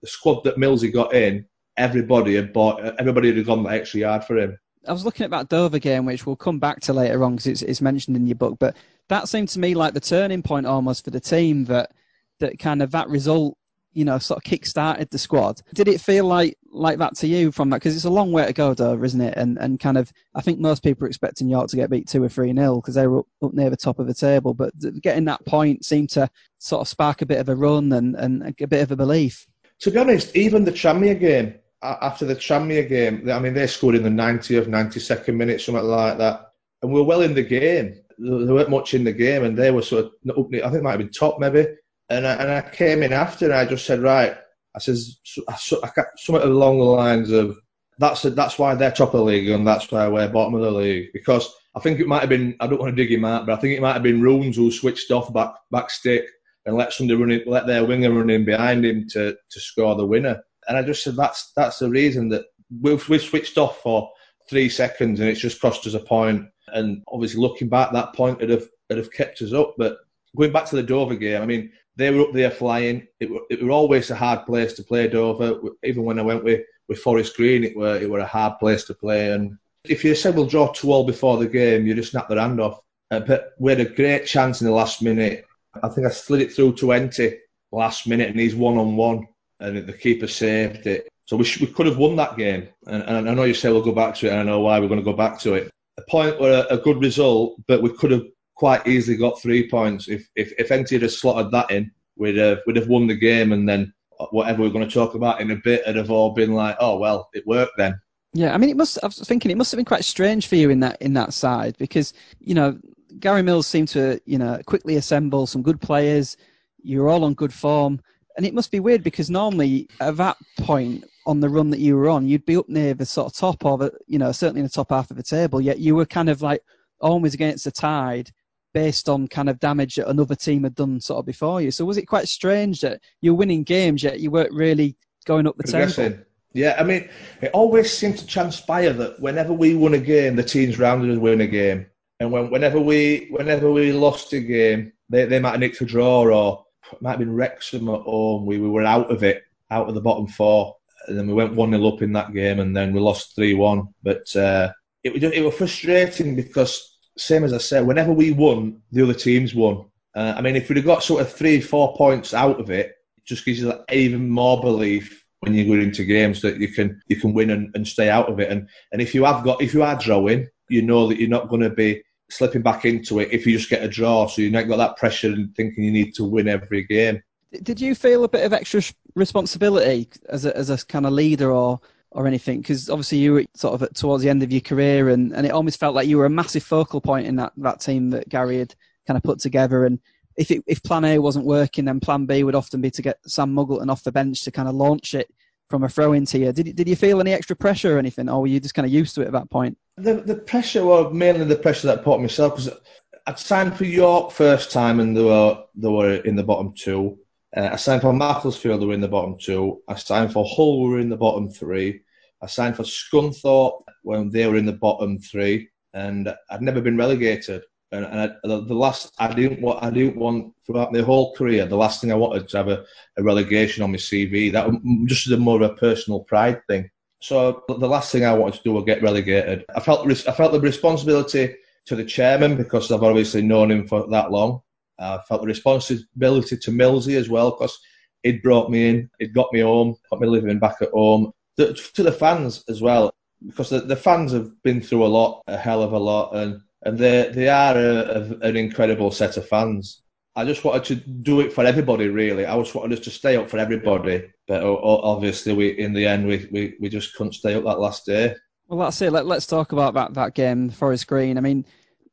the squad that Millsy got in, everybody had bought, everybody had gone that extra yard for him. I was looking at that Dover game, which we'll come back to later on because it's, it's mentioned in your book. But that seemed to me like the turning point almost for the team. That that kind of that result, you know, sort of kick-started the squad. Did it feel like like that to you from that? Because it's a long way to go, Dover, isn't it? And and kind of, I think most people are expecting York to get beat two or three nil because they were up, up near the top of the table. But getting that point seemed to sort of spark a bit of a run and, and a bit of a belief. To be honest, even the Tranmere game, after the Tranmere game, I mean, they scored in the 90th, 92nd minute, something like that. And we were well in the game. There weren't much in the game, and they were sort of, I think it might have been top maybe. And I, and I came in after, and I just said, right, I says, I, I, something along the lines of, that's a, that's why they're top of the league, and that's why we're bottom of the league. Because I think it might have been, I don't want to dig him out, but I think it might have been Runes who switched off back back stick and let somebody run it, let their winger run in behind him to, to score the winner. And I just said that's that's the reason that we've, we've switched off for three seconds and it's just cost us a point. And obviously, looking back, that point would have would have kept us up. But going back to the Dover game, I mean, they were up there flying. It it were always a hard place to play Dover. Even when I went with, with Forest Green, it were it were a hard place to play. And if you said we'll draw two all before the game, you just snap their hand off. Uh, but we had a great chance in the last minute. I think I slid it through to Enty last minute, and he's one on one and the keeper saved it. So we, sh- we could have won that game. And, and, I know you say we'll go back to it, and I know why we're going to go back to it. A point were a, a good result, but we could have quite easily got three points. If if, if Enty had slotted that in, we'd have, we'd have won the game, and then whatever we're going to talk about in a bit would have all been like, oh, well, it worked then. Yeah, I mean, it must. I was thinking it must have been quite strange for you in that in that side because you know Gary Mills seemed to you know quickly assemble some good players. You were all on good form, and it must be weird because normally at that point on the run that you were on, you'd be up near the sort of top of it, you know, certainly in the top half of the table. Yet you were kind of like always against the tide based on kind of damage that another team had done sort of before you. So was it quite strange that you're winning games yet you weren't really going up the table? Yeah, I mean, it always seemed to transpire that whenever we won a game, the teams round us win a game, and when, whenever we whenever we lost a game, they, they might have nicked a draw or might have been Wrexham at home. We, we were out of it, out of the bottom four. And then we went 1 0 up in that game and then we lost 3 1. But uh, it, it was frustrating because, same as I said, whenever we won, the other teams won. Uh, I mean, if we'd have got sort of three, four points out of it, it just gives you that even more belief when you go into games that you can you can win and, and stay out of it. And and if you have got if you are drawing, you know that you're not going to be slipping back into it if you just get a draw. So you've not got that pressure and thinking you need to win every game. Did you feel a bit of extra responsibility as a, as a kind of leader or or anything? Because obviously you were sort of at, towards the end of your career, and, and it almost felt like you were a massive focal point in that, that team that Gary had kind of put together. And if it, if Plan A wasn't working, then Plan B would often be to get Sam Muggleton off the bench to kind of launch it from a throw into you. Did did you feel any extra pressure or anything, or were you just kind of used to it at that point? The the pressure was mainly the pressure that I put on myself because I'd signed for York first time and they were they were in the bottom two. Uh, I signed for Macclesfield, they were in the bottom two. I signed for Hull, we were in the bottom three. I signed for Scunthorpe when they were in the bottom three, and I'd never been relegated. And, and I, the, the, last, I didn't want, I didn't want throughout my whole career. The last thing I wanted to have a, a relegation on my CV. That just a more of a personal pride thing. So the last thing I wanted to do was get relegated. I felt, I felt the responsibility to the chairman because I've obviously known him for that long. I felt the responsibility to Millsy as well because he'd brought me in, he'd got me home, got me living back at home. The, to the fans as well, because the, the, fans have been through a lot, a hell of a lot, and, and they, they are a, a, an incredible set of fans. I just wanted to do it for everybody, really. I just wanted us to stay up for everybody. But obviously, we in the end, we, we, we just couldn't stay up that last day. Well, that's it. Let, us talk about that, that game, Forest Green. I mean,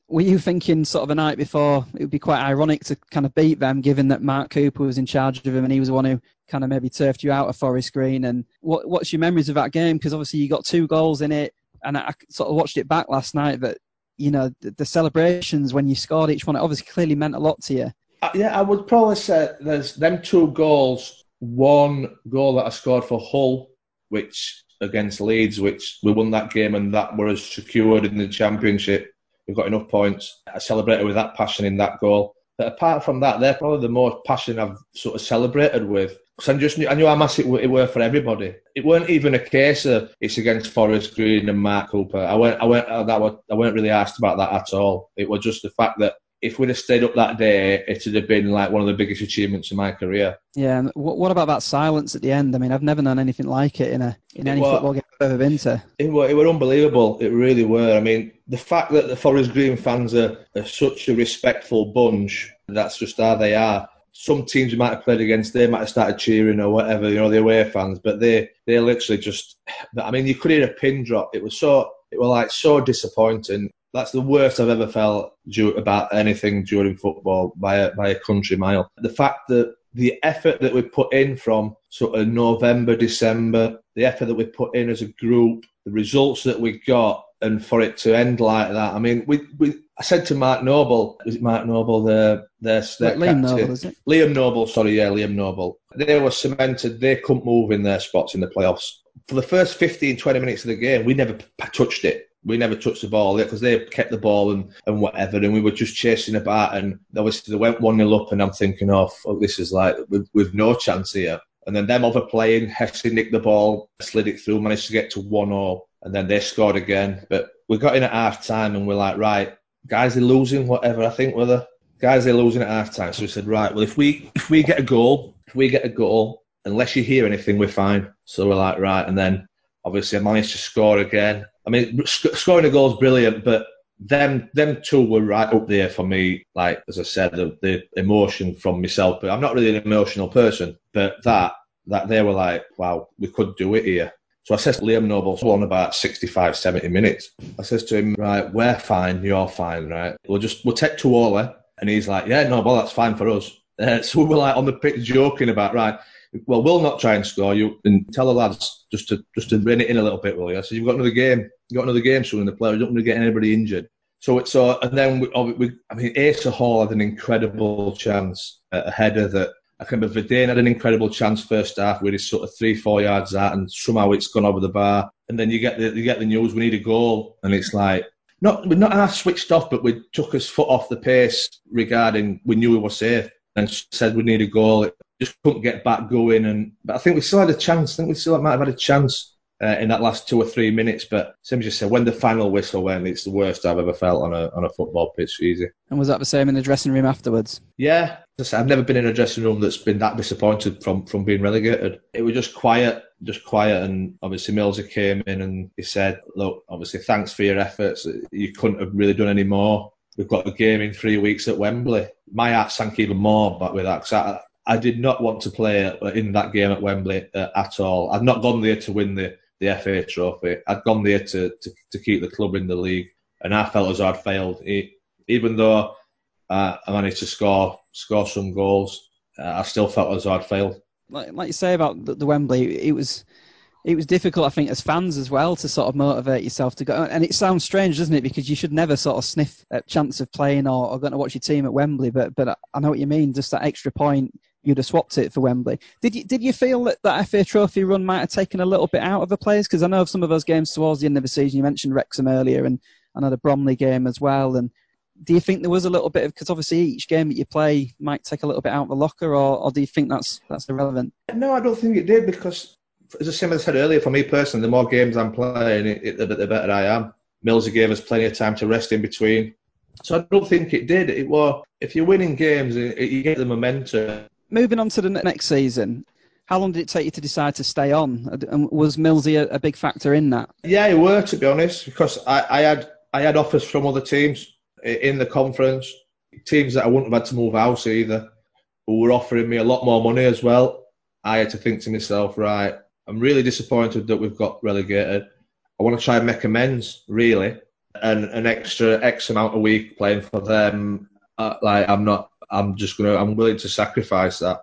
were you thinking sort of a night before it would be quite ironic to kind of beat them, given that Mark Cooper was in charge of him and he was the one who kind of maybe turfed you out of Forest Green? And what, what's your memories of that game? Because obviously you got two goals in it, and I, sort of watched it back last night. But you know the, the celebrations when you scored each one, it obviously clearly meant a lot to you. Uh, yeah, I would probably say there's them two goals. One goal that I scored for Hull, which against Leeds, which we won that game and that were secured in the championship. We've got enough points. I celebrated with that passion in that goal. But apart from that, they're probably the most passion I've sort of celebrated with. Because I just knew, I knew how massive it were for everybody. It weren't even a case of it's against Forest Green and Mark Cooper. I went, I went, uh, that was, I weren't really asked about that at all. It was just the fact that if we'd have stayed up that day, it would have been like one of the biggest achievements of my career. Yeah, and what about that silence at the end? I mean, I've never known anything like it in a in any football game I've ever been to. It were, it were unbelievable. It really were. I mean, the fact that the Forest Green fans are, are such a respectful bunch, that's just how they are. Some teams you might have played against, they might have started cheering or whatever, you know, the away fans, but they they literally just. I mean, you could hear a pin drop. It was so it was like so disappointing that's the worst I've ever felt due, about anything during football by a, by a country mile. The fact that the effort that we put in from sort of November, December, the effort that we put in as a group, the results that we got, and for it to end like that. I mean, we, we I said to Mark Noble, is it Mark Noble, the their, their Liam Noble, is it? Liam Noble, sorry, yeah, Liam Noble. They were cemented. They couldn't move in their spots in the playoffs. For the first 15, 20 minutes of the game, we never touched it we never touched the ball because they kept the ball and, and whatever, and we were just chasing about. And obviously they went one 0 up, and I'm thinking, oh, fuck, this is like with, with no chance here. And then them overplaying, Hesse nicked the ball, slid it through, managed to get to one 0 and then they scored again. But we got in at half time, and we're like, right, guys, they're losing, whatever. I think whether guys they're losing at half time. So we said, right, well, if we if we get a goal, if we get a goal, unless you hear anything, we're fine. So we're like, right, and then obviously I managed to score again. I mean, sc- scoring a goal is brilliant, but them them two were right up there for me. Like as I said, the, the emotion from myself. But I'm not really an emotional person. But that that they were like, wow, we could do it here. So I says to Liam Noble's won about 65, 70 minutes. I says to him, right, we're fine, you're fine, right? We'll just we'll take two all, and he's like, yeah, no, well that's fine for us. Uh, so we were like on the pitch joking about right well, we'll not try and score you and tell the lads just to just to bring it in a little bit, will you? I So you've got another game, you've got another game soon in the player. You don't want to get anybody injured. So it's so, and then we, oh, we I mean, Asa Hall had an incredible chance a header that I can remember Vadaine had an incredible chance first half where he's sort of three, four yards out, and somehow it's gone over the bar. And then you get the you get the news we need a goal, and it's like not we're not half switched off, but we took his foot off the pace regarding we knew we were safe and said we need a goal It just couldn't get back going. And but I think we still had a chance. I think we still might have had a chance uh, in that last two or three minutes. But same as you said, when the final whistle went, it's the worst I've ever felt on a on a football pitch. Easy. And was that the same in the dressing room afterwards? Yeah, I've never been in a dressing room that's been that disappointed from from being relegated. It was just quiet. Just quiet, and obviously Millsy came in and he said, "Look, obviously, thanks for your efforts. You couldn't have really done any more. We've got a game in three weeks at Wembley." My heart sank even more, but with that, because I did not want to play in that game at Wembley uh, at all. I'd not gone there to win the, the FA Trophy. I'd gone there to, to, to keep the club in the league, and I felt as I'd failed. Even though uh, I managed to score score some goals, uh, I still felt as though I'd failed. Like, like you say about the, the Wembley, it was it was difficult, I think, as fans as well to sort of motivate yourself to go. And it sounds strange, doesn't it? Because you should never sort of sniff a chance of playing or, or going to watch your team at Wembley. But but I know what you mean. Just that extra point, you'd have swapped it for Wembley. Did you did you feel that that FA Trophy run might have taken a little bit out of the players? Because I know of some of those games towards the end of the season. You mentioned Wrexham earlier, and another Bromley game as well. And do you think there was a little bit of because obviously each game that you play might take a little bit out of the locker, or, or do you think that's that's irrelevant? No, I don't think it did because as I said earlier, for me personally, the more games I'm playing, it, it, the, the better I am. Millsy gave us plenty of time to rest in between. So I don't think it did. It was if you're winning games, it, you get the momentum. Moving on to the next season, how long did it take you to decide to stay on? And was Millsy a, a big factor in that? Yeah, it were to be honest, because I, I had I had offers from other teams in the conference, teams that I wouldn't have had to move house either, who were offering me a lot more money as well. I had to think to myself, right, I'm really disappointed that we've got relegated. I want to try and make amends, really, and an extra X amount a week playing for them. Uh, like I'm not, I'm just gonna, I'm willing to sacrifice that.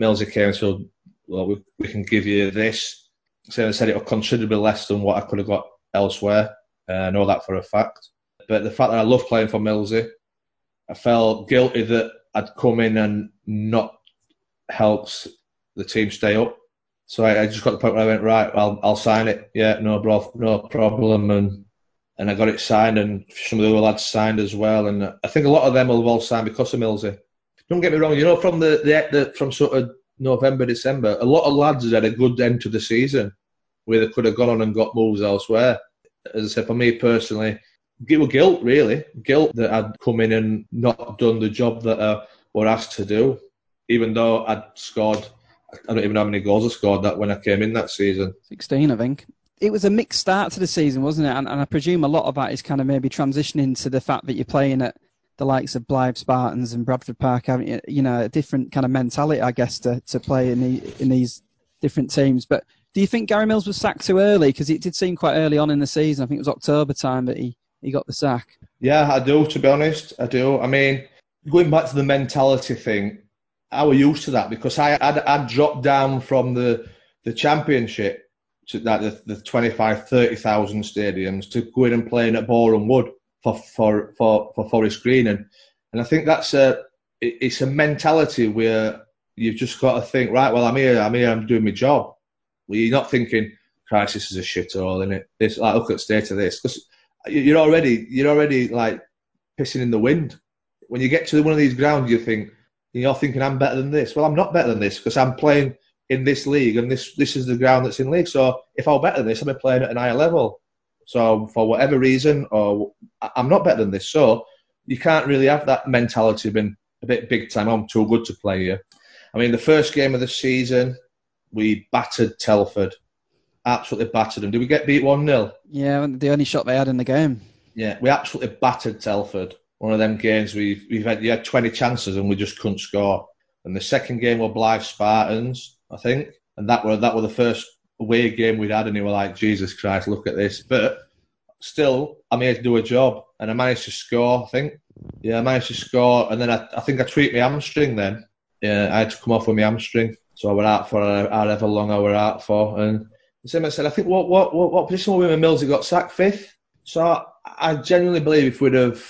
Millsy came and said, well, we, we can give you this. So I said it was considerably less than what I could have got elsewhere. Uh, I know that for a fact. But the fact that I love playing for Millsy, I felt guilty that I'd come in and not helped the team stay up. So I, I, just got to the point where I went right. I'll I'll sign it. Yeah, no, bro, no problem. And and I got it signed, and some of the other lads signed as well. And I think a lot of them will have all signed because of Millsy. Don't get me wrong. You know, from the, the, the from sort of November, December, a lot of lads had a good end to the season where they could have gone on and got moves elsewhere. As I said, for me personally, guilt really, guilt that I'd come in and not done the job that I were asked to do, even though I'd scored I don't even know how many goals I scored that when I came in that season. 16, I think. It was a mixed start to the season, wasn't it? And, and I presume a lot of that is kind of maybe transitioning to the fact that you're playing at the likes of Blyth Spartans and Bradford Park, you? you know, a different kind of mentality, I guess, to, to play in the, in these different teams. But do you think Gary Mills was sacked too early? Because it did seem quite early on in the season. I think it was October time that he, he got the sack. Yeah, I do. To be honest, I do. I mean, going back to the mentality thing, I was used to that because I I'd dropped down from the the championship to that the, the 25, 30,000 stadiums to going and playing at Boreham Wood for for for, for Forest Green and and I think that's a it's a mentality where you've just got to think right. Well, I'm here. I'm here. I'm doing my job. Well, you're not thinking, "Christ, this is a shit all in it." This like look at the state of this because you're already you're already like pissing in the wind. When you get to one of these grounds, you think you're thinking I'm better than this. Well, I'm not better than this because I'm playing in this league and this this is the ground that's in league. So if I'm better than this, I'm playing at an higher level. So for whatever reason, or I'm not better than this. So you can't really have that mentality of being a bit big time. I'm too good to play here. I mean, the first game of the season, we battered Telford. Absolutely battered them. Did we get beat 1 0? Yeah, the only shot they had in the game. Yeah, we absolutely battered Telford one of them games we've we've had you had 20 chances and we just couldn't score. And the second game were Blyth Spartans, I think, and that were that were the first away game we'd had, and you were like, Jesus Christ, look at this. But still, I'm here to do a job, and I managed to score. I think, yeah, I managed to score, and then I, I think I tweaked my hamstring. Then, yeah, I had to come off with my hamstring, so I were out for however long I were out for. And I said, I think what what what, what position were we in Mills? He got sacked fifth. So I, I genuinely believe if we'd have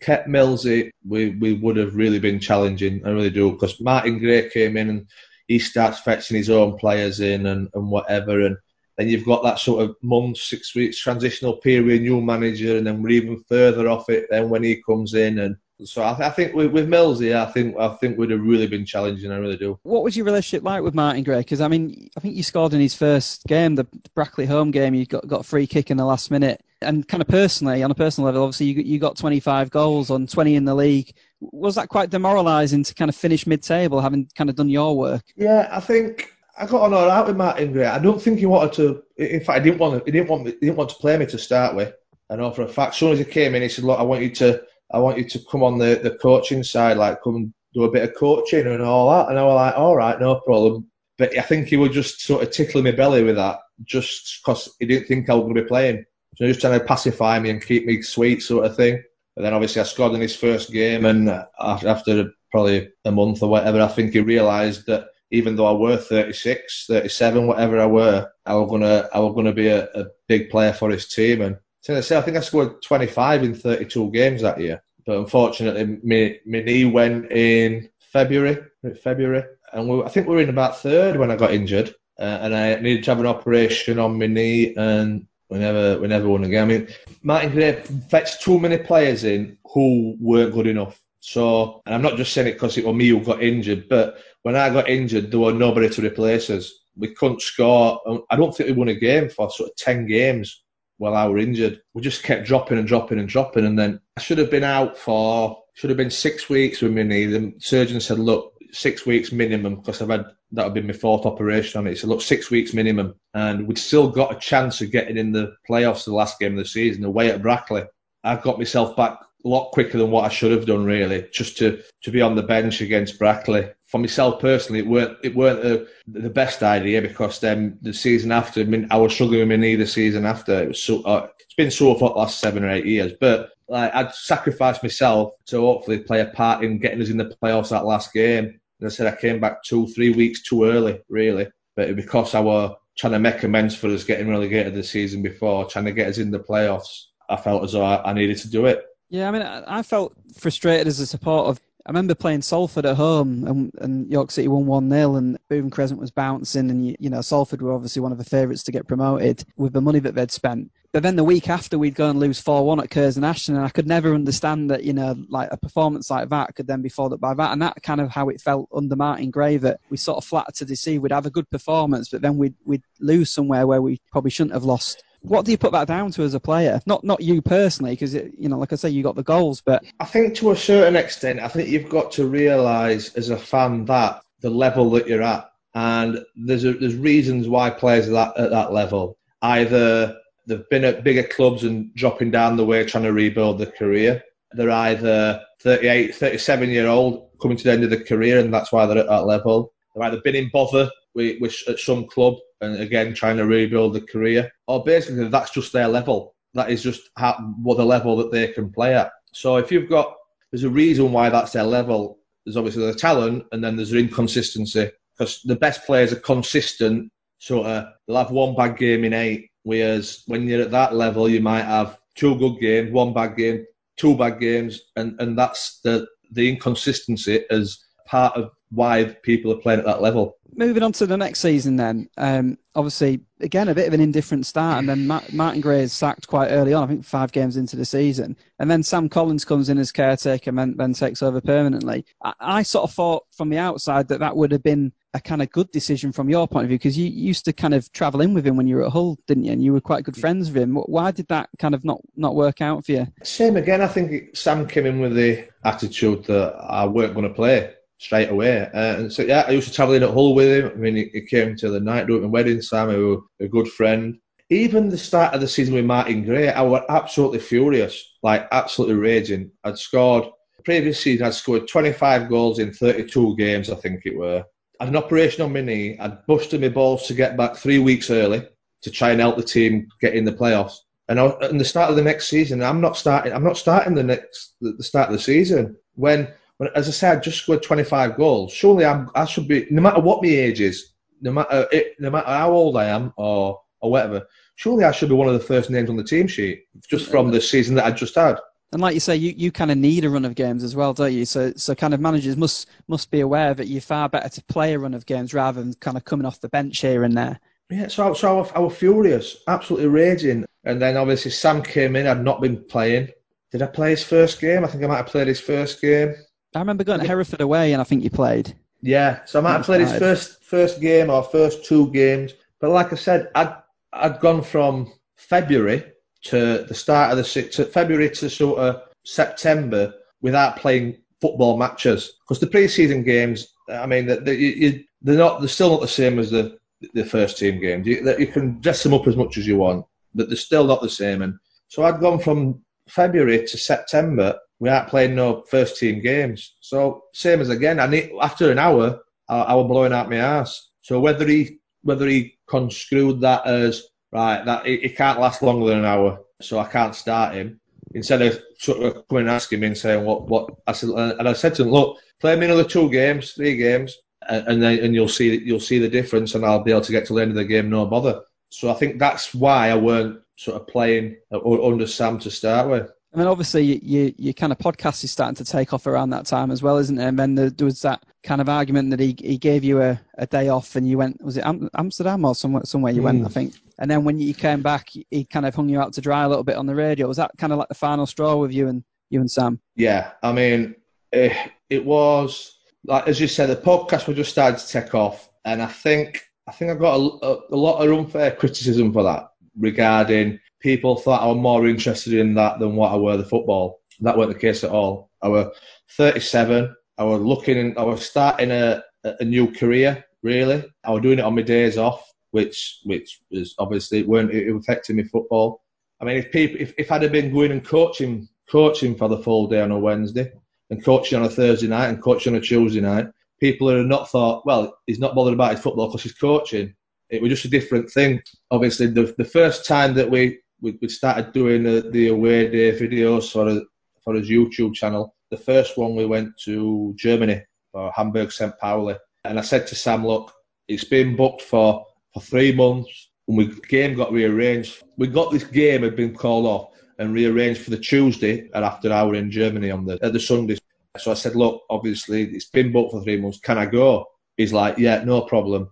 kept Millsy, we, we would have really been challenging. I really do because Martin Gray came in and he starts fetching his own players in and, and whatever, and then you've got that sort of month, six weeks transitional period, new manager, and then we're even further off it then when he comes in and. So I, th- I think with, with Mills, yeah, I think I think we'd have really been challenging. I really do. What was your relationship like with Martin Gray? Because I mean, I think you scored in his first game, the Brackley home game. You got got a free kick in the last minute and kind of personally, on a personal level, obviously you, you got 25 goals on 20 in the league. Was that quite demoralising to kind of finish mid-table, having kind of done your work? Yeah, I think I got on all right with Martin Gray. I don't think he wanted to. In fact, he didn't want. To, he didn't want. Me, he didn't want to play me to start with. I know for a fact. As soon as he came in, he said, "Look, I want you to. I want you to come on the, the coaching side, like come and do a bit of coaching and all that." And I was like, "All right, no problem." But I think he was just sort of tickling my belly with that, just because he didn't think I was going to be playing. So he was trying to pacify me and keep me sweet, sort of thing. But then obviously I scored in his first game, and after probably a month or whatever, I think he realised that even though I were 36, 37, whatever I were, I was gonna I was gonna be a, a big player for his team. And I I think I scored 25 in 32 games that year. But unfortunately, my, my knee went in February, February, and we, I think we were in about third when I got injured, uh, and I needed to have an operation on my knee, and we never we never won again. I mean, Martin Gray fetched too many players in who weren't good enough. So, and I'm not just saying it because it was me who got injured, but when I got injured, there were nobody to replace us. We couldn't score. I don't think we won a game for sort of 10 games while I were injured. We just kept dropping and dropping and dropping. And then I should have been out for, should have been six weeks with my knee. The surgeon said, look, six weeks minimum because I've had, that would be my fourth operation on it. So look, six weeks minimum. And we'd still got a chance of getting in the playoffs the last game of the season away at Brackley. I got myself back a lot quicker than what I should have done, really, just to, to be on the bench against Brackley. For myself personally, it weren't it weren't the, the best idea because then the season after, I mean, I was struggling with the season after. It was so uh, it's been so for the last seven or eight years, but like I'd sacrificed myself to hopefully play a part in getting us in the playoffs that last game. And I said I came back two, three weeks too early, really, but because I were trying to make amends for us getting relegated the season before, trying to get us in the playoffs, I felt as though I, I needed to do it. Yeah, I mean, I felt frustrated as a supporter. I remember playing Salford at home, and, and York City won one 0 and Bootham Crescent was bouncing, and you, you know Salford were obviously one of the favourites to get promoted with the money that they'd spent. But then the week after, we'd go and lose four one at Curzon Ashton, and I could never understand that you know like a performance like that could then be followed up by that, and that kind of how it felt under Martin Gray that we sort of flattered to deceive. We'd have a good performance, but then we'd we'd lose somewhere where we probably shouldn't have lost what do you put that down to as a player? Not not you personally, because you know, like I say, you got the goals, but I think to a certain extent, I think you've got to realise as a fan that the level that you're at, and there's a, there's reasons why players are that, at that level. Either they've been at bigger clubs and dropping down the way trying to rebuild their career. They're either 38, 37 year old coming to the end of their career, and that's why they're at that level. They've either been in bother with, with at some club and again trying to rebuild the career, or basically that's just their level. That is just how, what the level that they can play at. So if you've got, there's a reason why that's their level. There's obviously the talent, and then there's the inconsistency because the best players are consistent. Of, they'll have one bad game in eight. Whereas when you're at that level, you might have two good games, one bad game, two bad games, and and that's the the inconsistency as part of why people are playing at that level. Moving on to the next season, then. Um, obviously, again, a bit of an indifferent start, and then Martin Gray is sacked quite early on. I think five games into the season, and then Sam Collins comes in as caretaker, and then takes over permanently. I, I sort of thought from the outside that that would have been a kind of good decision from your point of view because you used to kind of travel in with him when you were at Hull, didn't you? And you were quite good friends with him. Why did that kind of not not work out for you? Same again. I think Sam came in with the attitude that I weren't going to play straight away. Uh, and so yeah, I used to travel in at Hull with him. I mean, he, he came to the night doing wedding. Sam, who a good friend. Even the start of the season with Martin Gray, I was absolutely furious, like absolutely raging. I'd scored previous season. I'd scored 25 goals in 32 games, I think it were. I had an operation on my knee. I'd busted my balls to get back three weeks early to try and help the team get in the playoffs. And I, at the start of the next season, I'm not starting. I'm not starting the next the start of the season when but as I said, I just scored 25 goals. Surely I'm, I should be, no matter what my age is, no matter it, no matter how old I am or or whatever. Surely I should be one of the first names on the team sheet just from the season that I just had. And like you say, you, you kind of need a run of games as well, don't you? So so kind of managers must must be aware that you're far better to play a run of games rather than kind of coming off the bench here and there. Yeah, so, so I, was, I was furious, absolutely raging. And then obviously Sam came in, I'd not been playing. Did I play his first game? I think I might have played his first game. I remember going to Hereford away, and I think you played. Yeah, so I might have played his first first game or first two games. But like I said, I'd I'd gone from February to the start of the to February to sort of September without playing football matches because the pre-season games. I mean, they, you, they're not. They're still not the same as the the first team games. You, you can dress them up as much as you want, but they're still not the same. And so I'd gone from February to September we aren't playing no first team games. So same as again. I need after an hour, I, I was blowing out my ass. So whether he whether he construed that as right that it, can't last longer than an hour, so I can't start him. Instead of sort of coming and asking me and saying what what I said, uh, and I said to him, look, play me another two games, three games, and, and then and you'll see you'll see the difference, and I'll be able to get to the end of the game no bother. So I think that's why I weren't sort of playing under Sam to start with. And then obviously your your kind of podcast is starting to take off around that time as well, isn't it? And then there, there was that kind of argument that he he gave you a, a day off and you went was it Amsterdam or somewhere somewhere you mm. went I think. And then when you came back, he kind of hung you out to dry a little bit on the radio. Was that kind of like the final straw with you and you and Sam? Yeah, I mean, it, eh, it was like as you said, the podcast was just starting to take off, and I think I think I got a, a, a lot of unfair criticism for that regarding people thought I was more interested in that than what I were the football. That weren't the case at all. I was 37. I was looking. I was starting a, a new career. Really, I was doing it on my days off, which which was obviously weren't it affecting me football. I mean, if people if, if I'd have been going and coaching coaching for the full day on a Wednesday and coaching on a Thursday night and coaching on a Tuesday night, people would have not thought, well, he's not bothered about his football because he's coaching. It was just a different thing. Obviously, the the first time that we we, we started doing the, the away day videos for a, for his YouTube channel. The first one we went to Germany for Hamburg St. Pauli, and I said to Sam, "Look, it's been booked for for three months, and we game got rearranged. We got this game had been called off and rearranged for the Tuesday and after hour in Germany on the at the Sunday. So I said, "Look, obviously it's been booked for three months. Can I go?" He's like, "Yeah, no problem.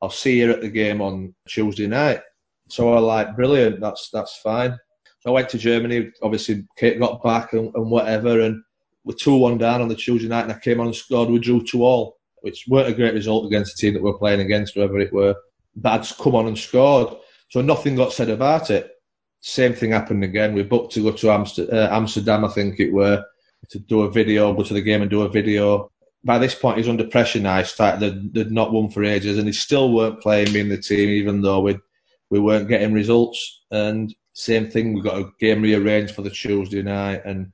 I'll see you at the game on Tuesday night." So I like, brilliant, that's that's fine. So I went to Germany, obviously Kate got back and, and whatever, and we're 2 1 down on the Tuesday night, and I came on and scored. We drew 2 all, which weren't a great result against the team that we're playing against, whoever it were. Bad's come on and scored. So nothing got said about it. Same thing happened again. We booked to go to uh, Amsterdam I think it were, to do a video, go to the game and do a video. By this point, he's under pressure now. He started, they'd not won for ages, and he still weren't playing me in the team, even though we'd we weren't getting results. And same thing, we got a game rearranged for the Tuesday night. And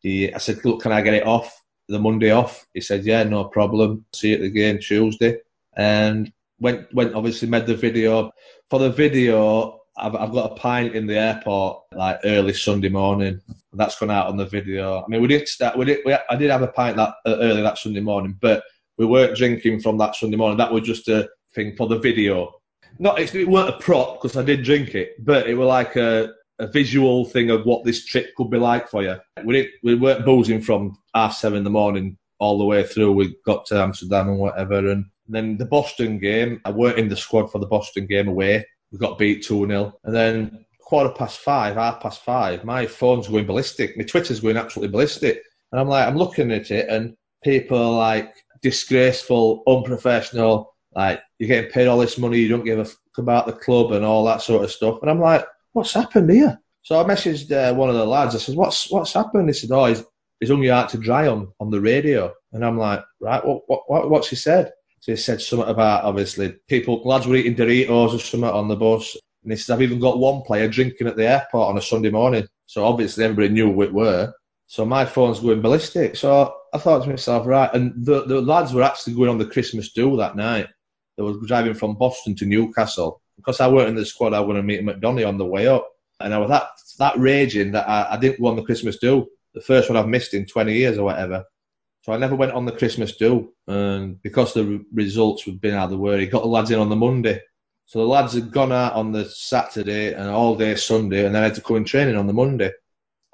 he, I said, look, can I get it off the Monday off? He said, yeah, no problem. See you at the game Tuesday. And went, went obviously made the video. For the video, I've, I've got a pint in the airport like early Sunday morning. That's gone out on the video. I mean, we didn't start. We did. We, I did have a pint that uh, early that Sunday morning, but we weren't drinking from that Sunday morning. That was just a thing for the video not it weren't a prop because I did drink it, but it was like a, a visual thing of what this trip could be like for you. We didn't, we weren't boozing from half seven in the morning all the way through. We got to Amsterdam and whatever, and then the Boston game. I weren't in the squad for the Boston game away. We got beat two 0 and then quarter past five, half past five, my phone's going ballistic. My Twitter's going absolutely ballistic, and I'm like, I'm looking at it, and people like disgraceful, unprofessional like you're getting paid all this money, you don't give a fuck about the club and all that sort of stuff. And I'm like, what's happened here? So I messaged uh, one of the lads. I said, what's what's happened? He said, oh, he's, he's hung you out to dry on on the radio. And I'm like, right, what, what what's he said? So he said something about obviously people lads were eating Doritos or something on the bus. And he said, I've even got one player drinking at the airport on a Sunday morning. So obviously everybody knew who it were. So my phone's going ballistic. So I thought to myself, right, and the, the lads were actually going on the Christmas do that night. They were driving from Boston to Newcastle. Because I weren't in the squad, I went to meet McDonald on the way up. And I was that, that raging that I, I didn't on the Christmas do. The first one I've missed in 20 years or whatever. So I never went on the Christmas do. And because the results had been out of the way, he got the lads in on the Monday. So the lads had gone out on the Saturday and all day Sunday, and then I had to come in training on the Monday.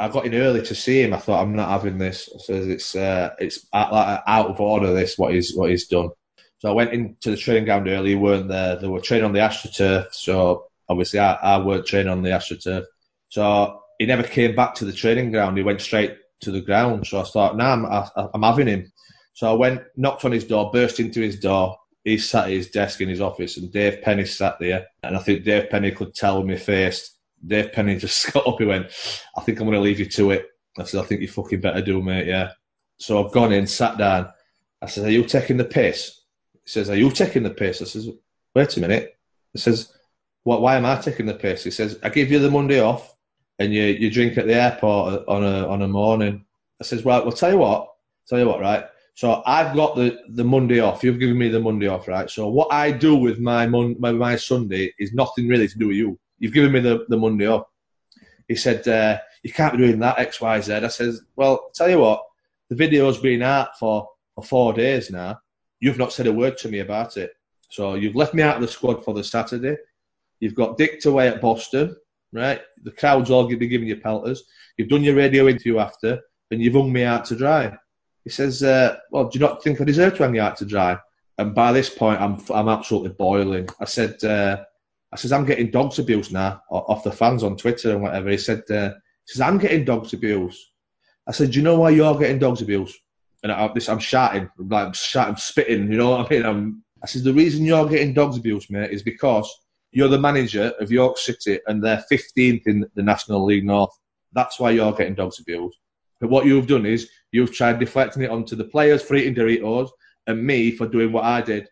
I got in early to see him. I thought I'm not having this. I says it's uh, it's out, out of order. This what he's what he's done. So I went into the training ground early. He weren't there. They were training on the AstroTurf. So obviously I, I weren't training on the AstroTurf. So he never came back to the training ground. He went straight to the ground. So I thought, nah, I'm, I, I'm having him. So I went, knocked on his door, burst into his door. He sat at his desk in his office, and Dave Penny sat there. And I think Dave Penny could tell me first. Dave Penny just got up. He went, "I think I'm going to leave you to it." I said, "I think you fucking better do, mate." Yeah. So I've gone in, sat down. I said, "Are you taking the piss?" He says, Are you taking the piss? I says, Wait a minute. He says, what, Why am I taking the piss? He says, I give you the Monday off and you, you drink at the airport on a, on a morning. I says, Well, well, tell you what, tell you what, right? So I've got the, the Monday off. You've given me the Monday off, right? So what I do with my mon- my, my Sunday is nothing really to do with you. You've given me the, the Monday off. He said, uh, you can't be doing that, X, Y, Z. I says, well, tell you what, the video's been out for, for four days now. You've not said a word to me about it. So you've left me out of the squad for the Saturday. You've got dicked away at Boston, right? The crowd's all going to be giving you pelters. You've done your radio interview after, and you've hung me out to dry. He says, uh, "Well, do you not think I deserve to hang you out to dry?" And by this point, I'm I'm absolutely boiling. I said, uh, "I says I'm getting dogs abuse now off the fans on Twitter and whatever." He said, uh, "He says I'm getting dogs abuse." I said, "Do you know why you're getting dogs abuse?" And I, this, I'm shouting, like I'm shouting, spitting. You know what I mean? I'm, I said, "The reason you're getting dogs abuse, mate, is because." You're the manager of York City and they're 15th in the National League North. That's why you're getting dogs abuse. But what you've done is you've tried deflecting it onto the players for eating Doritos and me for doing what I did.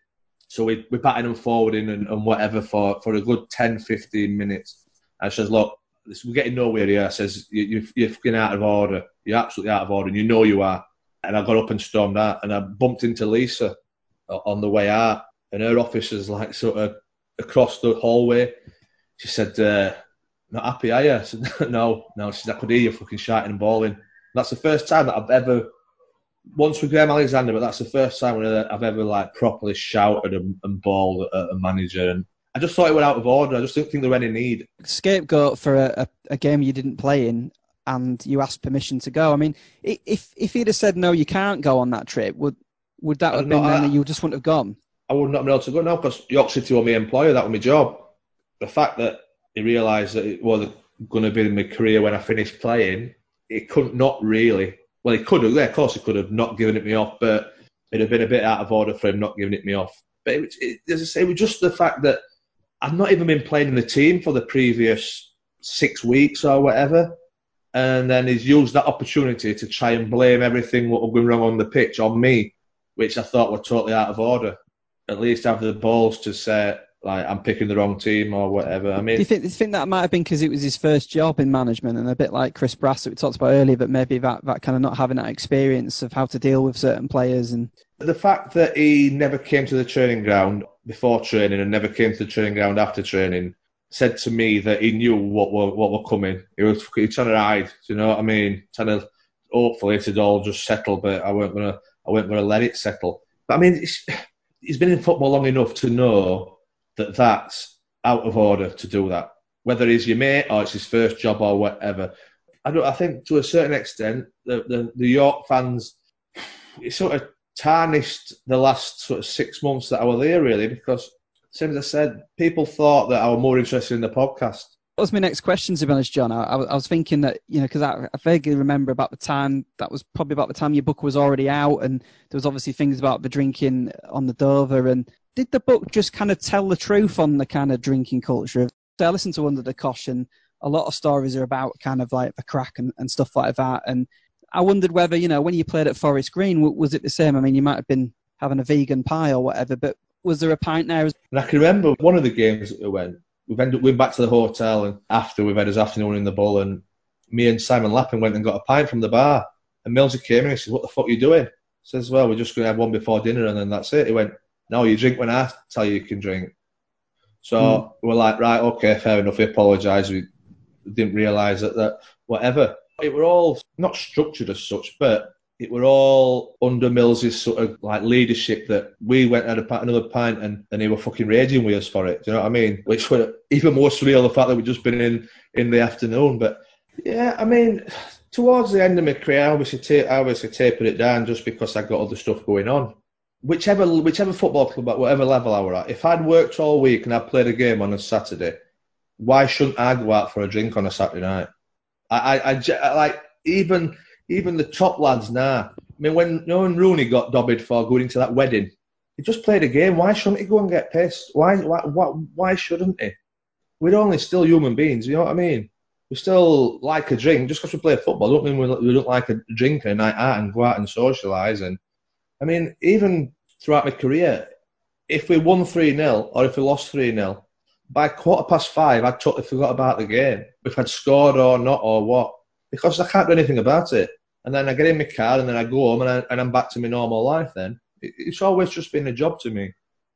So we, we're batting them forwarding and, and whatever for, for a good 10, 15 minutes. She says, look, we're getting nowhere here. I says, you, you're fucking out of order. You're absolutely out of order and you know you are. And I got up and stormed out and I bumped into Lisa on the way out and her office is like sort of across the hallway. She said, uh, not happy, are you? I said, no, no. She said, I could hear you fucking shouting and bawling. That's the first time that I've ever, once with Graham Alexander, but that's the first time I've ever like properly shouted and, and bawled at a manager. And I just thought it went out of order. I just didn't think there were any need. Scapegoat for a, a, a game you didn't play in and you asked permission to go. I mean, if if he'd have said no, you can't go on that trip, would would that have been then that you just wouldn't have gone? I would not have been able to go now because York City were my employer. That was my job. The fact that he realised that it was going to be my career when I finished playing it couldn't not really. Well, he could have. Yeah, of course, he could have not given it me off, but it'd have been a bit out of order for him not giving it me off. But it, it, as I say, it was just the fact that I've not even been playing in the team for the previous six weeks or whatever. And then he's used that opportunity to try and blame everything what was going wrong on the pitch on me, which I thought were totally out of order. At least have the balls to say, like I'm picking the wrong team or whatever. I mean, do you think, do you think that might have been because it was his first job in management and a bit like Chris Brass that we talked about earlier, but maybe that, that kind of not having that experience of how to deal with certain players and the fact that he never came to the training ground before training and never came to the training ground after training said to me that he knew what were what were coming. He was, he was trying to hide. Do you know what I mean? Trying to hopefully it'd all just settle, but I weren't gonna I weren't gonna let it settle. But I mean, he's been in football long enough to know that that's out of order to do that. Whether he's your mate or it's his first job or whatever. I don't. I think to a certain extent, the the, the York fans, it sort of tarnished the last sort of six months that I was there, really, because same as I said, people thought that I was more interested in the podcast. That was my next question, to be honest, John. I, I was thinking that, you know, because I, I, vaguely remember about the time, that was probably about the time your book was already out, and there was obviously things about the drinking on the Dover, and did the book just kind of tell the truth on the kind of drinking culture? So I listened to Under the Caution. A lot of stories are about kind of like the crack and, and stuff like that. And I wondered whether, you know, when you played at Forest Green, was it the same? I mean, you might have been having a vegan pie or whatever, but was there a pint there? And I can remember one of the games that we went, we've ended up going back to the hotel and after we've had his afternoon in the bull and me and Simon Lappin went and got a pint from the bar. And Millsy came in and he said, What the fuck are you doing? I says, Well, we're just going to have one before dinner and then that's it. He went, no, you drink when I tell you you can drink. So mm. we're like, right, okay, fair enough. We apologise. We didn't realise that, that whatever. It were all not structured as such, but it were all under Mills's sort of like leadership that we went at a, another pint and, and they were fucking raging with us for it. Do you know what I mean? Which were even more surreal the fact that we'd just been in in the afternoon. But yeah, I mean, towards the end of my career, I obviously, ta- I obviously tapered it down just because I got other stuff going on whichever whichever football club at whatever level I were at, if I'd worked all week and I played a game on a Saturday, why shouldn't I go out for a drink on a Saturday night? I, I, I, I like even even the top lads now. I mean, when when Rooney got dobbied for going into that wedding, he just played a game. Why shouldn't he go and get pissed? Why why why, why shouldn't he? We're only still human beings. You know what I mean? We still like a drink. Just because we play football, don't mean we, we don't like a drink and a night out and go out and socialise and I mean, even throughout my career, if we won 3 0 or if we lost 3 0, by quarter past five, I totally forgot about the game, if I'd scored or not or what, because I can't do anything about it. and then I get in my car, and then I go home, and, I, and I'm back to my normal life. Then it, it's always just been a job to me.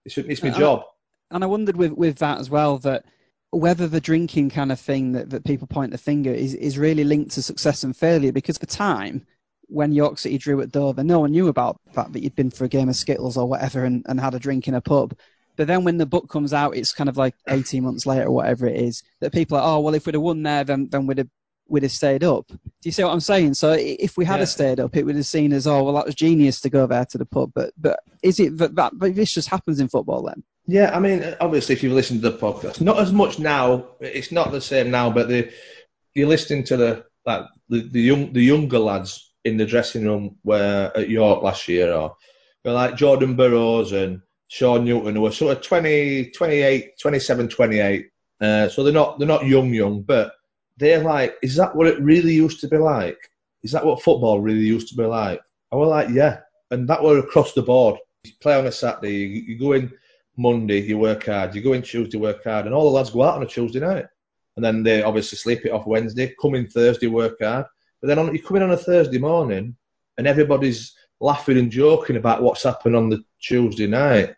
It's, it's my job. And I wondered with with that as well that whether the drinking kind of thing that, that people point the finger is, is really linked to success and failure because at the time when York City drew at Dover, no one knew about the fact that you'd been for a game of Skittles or whatever and, and had a drink in a pub. But then when the book comes out, it's kind of like 18 months later or whatever it is, that people are, oh, well, if we'd have won there, then, then we'd have we'd have stayed up. Do you see what I'm saying? So if we had yeah. stayed up, it would have seen as, oh, well, that was genius to go there to the pub. But but is it that, that but this just happens in football then? Yeah, I mean, obviously, if you've listened to the podcast, not as much now. It's not the same now, but the you're listening to the like the, the young the younger lads in the dressing room where at York last year, or like Jordan Burroughs and Sean Newton, who are sort of 20, 28, 27, 28. Uh, so they're not they're not young young, but they're like, is that what it really used to be like? Is that what football really used to be like? I was like, yeah, and that were across the board. You play on a Saturday, you, you go in Monday, you work hard. You go in Tuesday, work hard, and all the lads go out on a Tuesday night, and then they obviously sleep it off Wednesday. Come in Thursday, work hard, but then on, you come in on a Thursday morning, and everybody's laughing and joking about what's happened on the Tuesday night.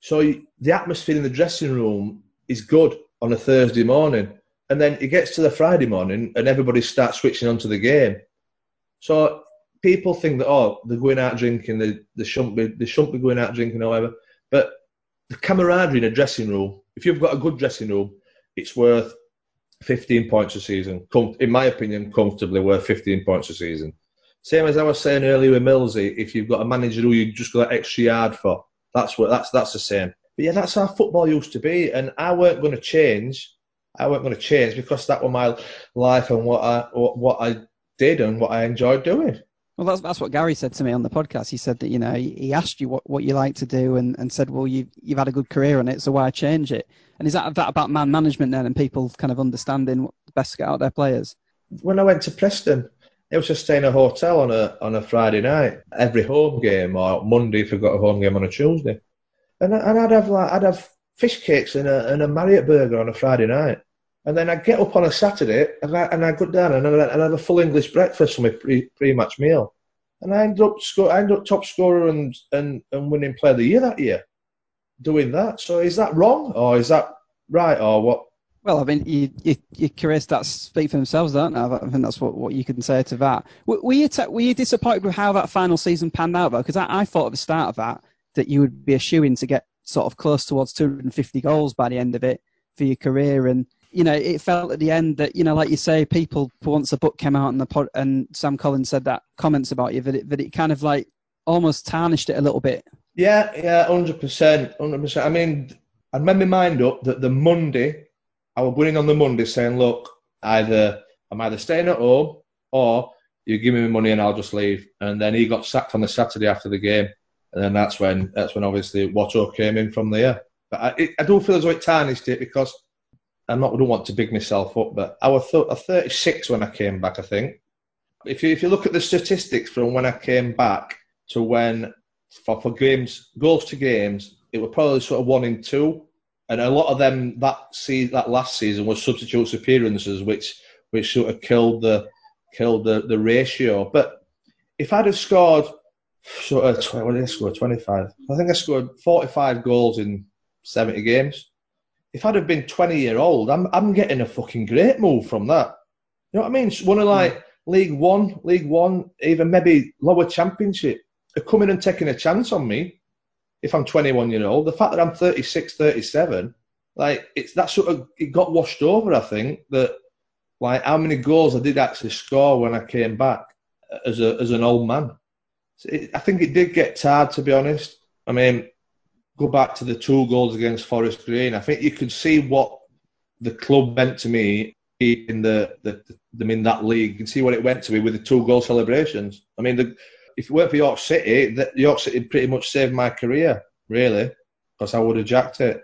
So you, the atmosphere in the dressing room is good on a Thursday morning, and then it gets to the Friday morning, and everybody starts switching onto the game. So people think that oh, they're going out drinking, they, they shouldn't be, they shouldn't be going out drinking, or whatever. But the camaraderie in a dressing room, if you've got a good dressing room, it's worth 15 points a season. In my opinion, comfortably worth 15 points a season. Same as I was saying earlier with Millsy, if you've got a manager who you just got an extra yard for, that's what that's that's the same. But yeah, that's how football used to be, and I weren't going to change. I wasn't going to change because that was my life and what I what I did and what I enjoyed doing. Well, that's that's what Gary said to me on the podcast. He said that you know he, asked you what, what you like to do and, and said, well, you you've had a good career on it, so why change it? And is that that about man management then and people kind of understanding what the best to get out their players? When I went to Preston, it was just staying in a hotel on a on a Friday night, every home game or Monday if we got a home game on a Tuesday, and and I'd have like I'd have fish cakes and a and a Marriott burger on a Friday night. And then I'd get up on a Saturday and, I, and I'd go down and I'd, I'd have a full English breakfast for my pre, pre-match meal. And I ended up score, I ended up top scorer and, and, and winning player of the year that year doing that. So is that wrong or is that right or what? Well, I mean, you, you, your career stats speak for themselves, don't they? I think that's what, what you can say to that. Were, were you t- were you disappointed with how that final season panned out though? Because I, I thought at the start of that that you would be a shoe in to get sort of close towards 250 goals by the end of it for your career, and you know, it felt at the end that, you know, like you say, people, once the book came out and the pod, and Sam Collins said that comments about you, that it, that it kind of like almost tarnished it a little bit. Yeah, yeah, 100%. 100%. I mean, I'd made my mind up that the Monday, I was going on the Monday saying, look, either I'm either staying at home or you give me money and I'll just leave. And then he got sacked on the Saturday after the game. And then that's when, that's when obviously Watto came in from there. But I, it, I don't feel as though it tarnished it because I'm not, I don't want to big myself up, but I was th- 36 when I came back, I think. If you, if you look at the statistics from when I came back to when, for, for games, goals to games, it was probably sort of one in two. And a lot of them that see that last season was substitute appearances, which which sort of killed the killed the, the ratio. But if I'd have scored sort of 20, what did I score? 25. I think I scored 45 goals in 70 games if I'd have been 20 year old, I'm I'm getting a fucking great move from that. You know what I mean? One of like. League One, League One, even maybe lower Championship, are coming and taking a chance on me. If I'm 21 year old, the fact that I'm 36, 37, like it's that sort of it got washed over. I think that like how many goals I did actually score when I came back as a as an old man. It, I think it did get tired, to be honest. I mean, go back to the two goals against Forest Green, I think you could see what the club meant to me in the, the, the in that league. You can see what it went to me with the two goal celebrations. I mean, the, if it weren't for York City, York City pretty much saved my career, really, because I would have jacked it.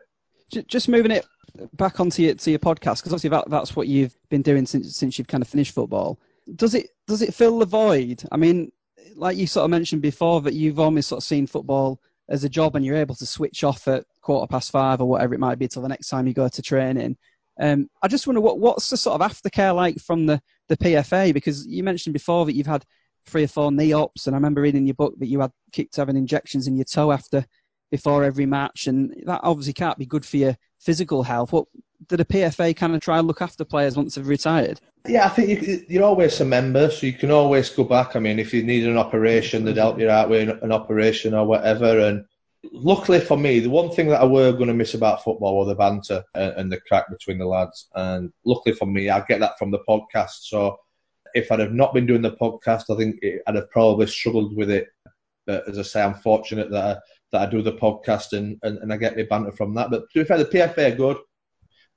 Just moving it back onto your, to your podcast, because obviously that, that's what you've been doing since since you've kind of finished football. Does it does it fill the void? I mean, like you sort of mentioned before, that you've almost sort of seen football as a job and you're able to switch off at quarter past five or whatever it might be till the next time you go to training. Um, I just wonder what what's the sort of aftercare like from the, the PFA because you mentioned before that you've had three or four knee ops And I remember reading in your book that you had kicked having injections in your toe after before every match, and that obviously can't be good for your physical health. What did a PFA kind of try and look after players once they've retired? Yeah, I think you, you're always a member, so you can always go back. I mean, if you need an operation, they'd help you out with an operation or whatever. And luckily for me, the one thing that I were going to miss about football was the banter and, the crack between the lads. And luckily for me, I get that from the podcast. So if I'd have not been doing the podcast, I think I'd have probably struggled with it. But as I say, I'm fortunate that I, that I do the podcast and, and, and I get my banter from that. But to be fair, the PFA are good.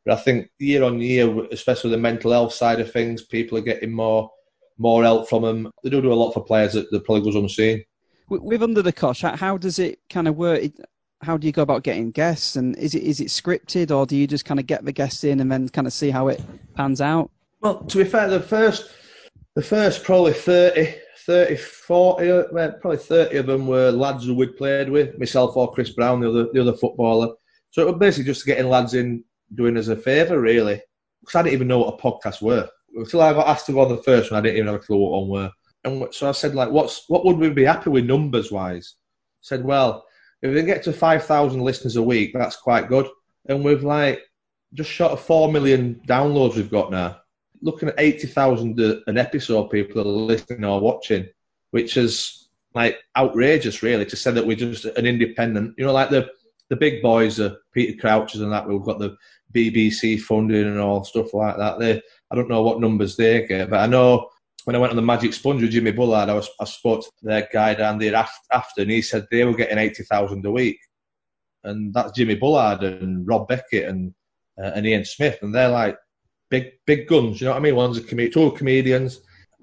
But I think year on year, especially the mental health side of things, people are getting more more help from them. They do do a lot for players that, that probably goes unseen. With Under the Cosh, how does it kind of work? How do you go about getting guests? And is it is it scripted, or do you just kind of get the guests in and then kind of see how it pans out? Well, to be fair, the first the first probably 30, 30 40, uh, probably 30 of them were lads who we'd played with, myself or Chris Brown, the other, the other footballer. So it was basically just getting lads in doing us a favour, really. Because I didn't even know what a podcast were. Until I got asked to go on the first one, I didn't even have a clue what one were. And so I said, like, what's what would we be happy with numbers wise? Said, well, if we can get to 5,000 listeners a week, that's quite good. And we've like just short of 4 million downloads we've got now. Looking at 80,000 an episode people are listening or watching, which is like outrageous, really, to say that we're just an independent, you know, like the the big boys are Peter Crouches and that. We've got the BBC funding and all stuff like that. They, I don't know what numbers they get, but I know when I went on the Magic Sponge with Jimmy Bullard, I was I spoke to their guy down there after, and he said they were getting eighty thousand a week, and that's Jimmy Bullard and Rob Beckett and uh, and Ian Smith, and they're like big big guns. You know what I mean? One's a com- two comedians,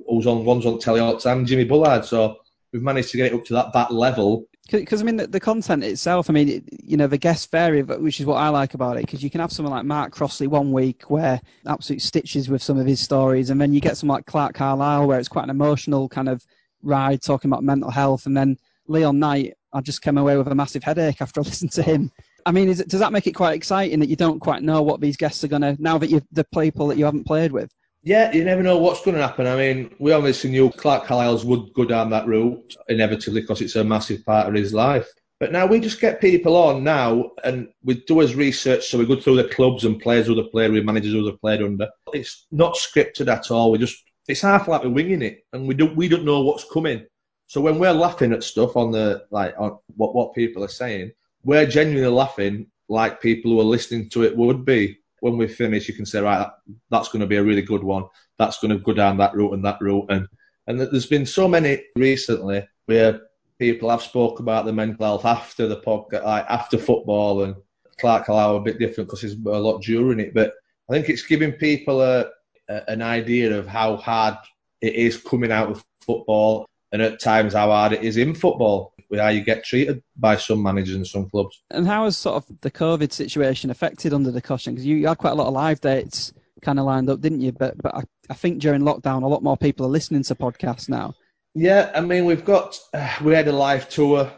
who's on one's on telly all the time, Jimmy Bullard. So we've managed to get it up to that that level because I mean the, the, content itself. I mean, it, you know, the guests vary, which is what I like about it. Because you can have someone like Mark Crossley one week where absolute stitches with some of his stories, and then you get someone like Clarke Carlisle where it's quite an emotional kind of ride talking about mental health, and then Leon Knight. I just came away with a massive headache after I listened to him. I mean, it, does that make it quite exciting that you don't quite know what these guests are going to now that you're the people that you haven't played with? Yeah, you never know what's going to happen. I mean, we obviously knew Clarke Carlisle's would go down that route inevitably because it's a massive part of his life. But now we just get people on now and we do his research. So we go through the clubs and players who they've played with, managers who they've played under. It's not scripted at all. We just, it's half like we're winging it and we don't, we don't know what's coming. So when we're laughing at stuff on the, like, on what, what people are saying, we're genuinely laughing like people who are listening to it would be when we finish, you can say, right, that's going to be a really good one. That's going to go down that route and that route. And and there's been so many recently where people have spoke about the mental health after the podcast, like after football, and Clarke Carlisle a bit different because there's a lot during it. But I think it's giving people a, a, an idea of how hard it is coming out of football, and at times how hard it is in football with how you get treated by some managers and some clubs. And how has sort of the COVID situation affected under the cushion? Because you, you, had quite a lot of live dates kind of lined up, didn't you? But but I, I, think during lockdown, a lot more people are listening to podcasts now. Yeah, I mean, we've got uh, we had a live tour,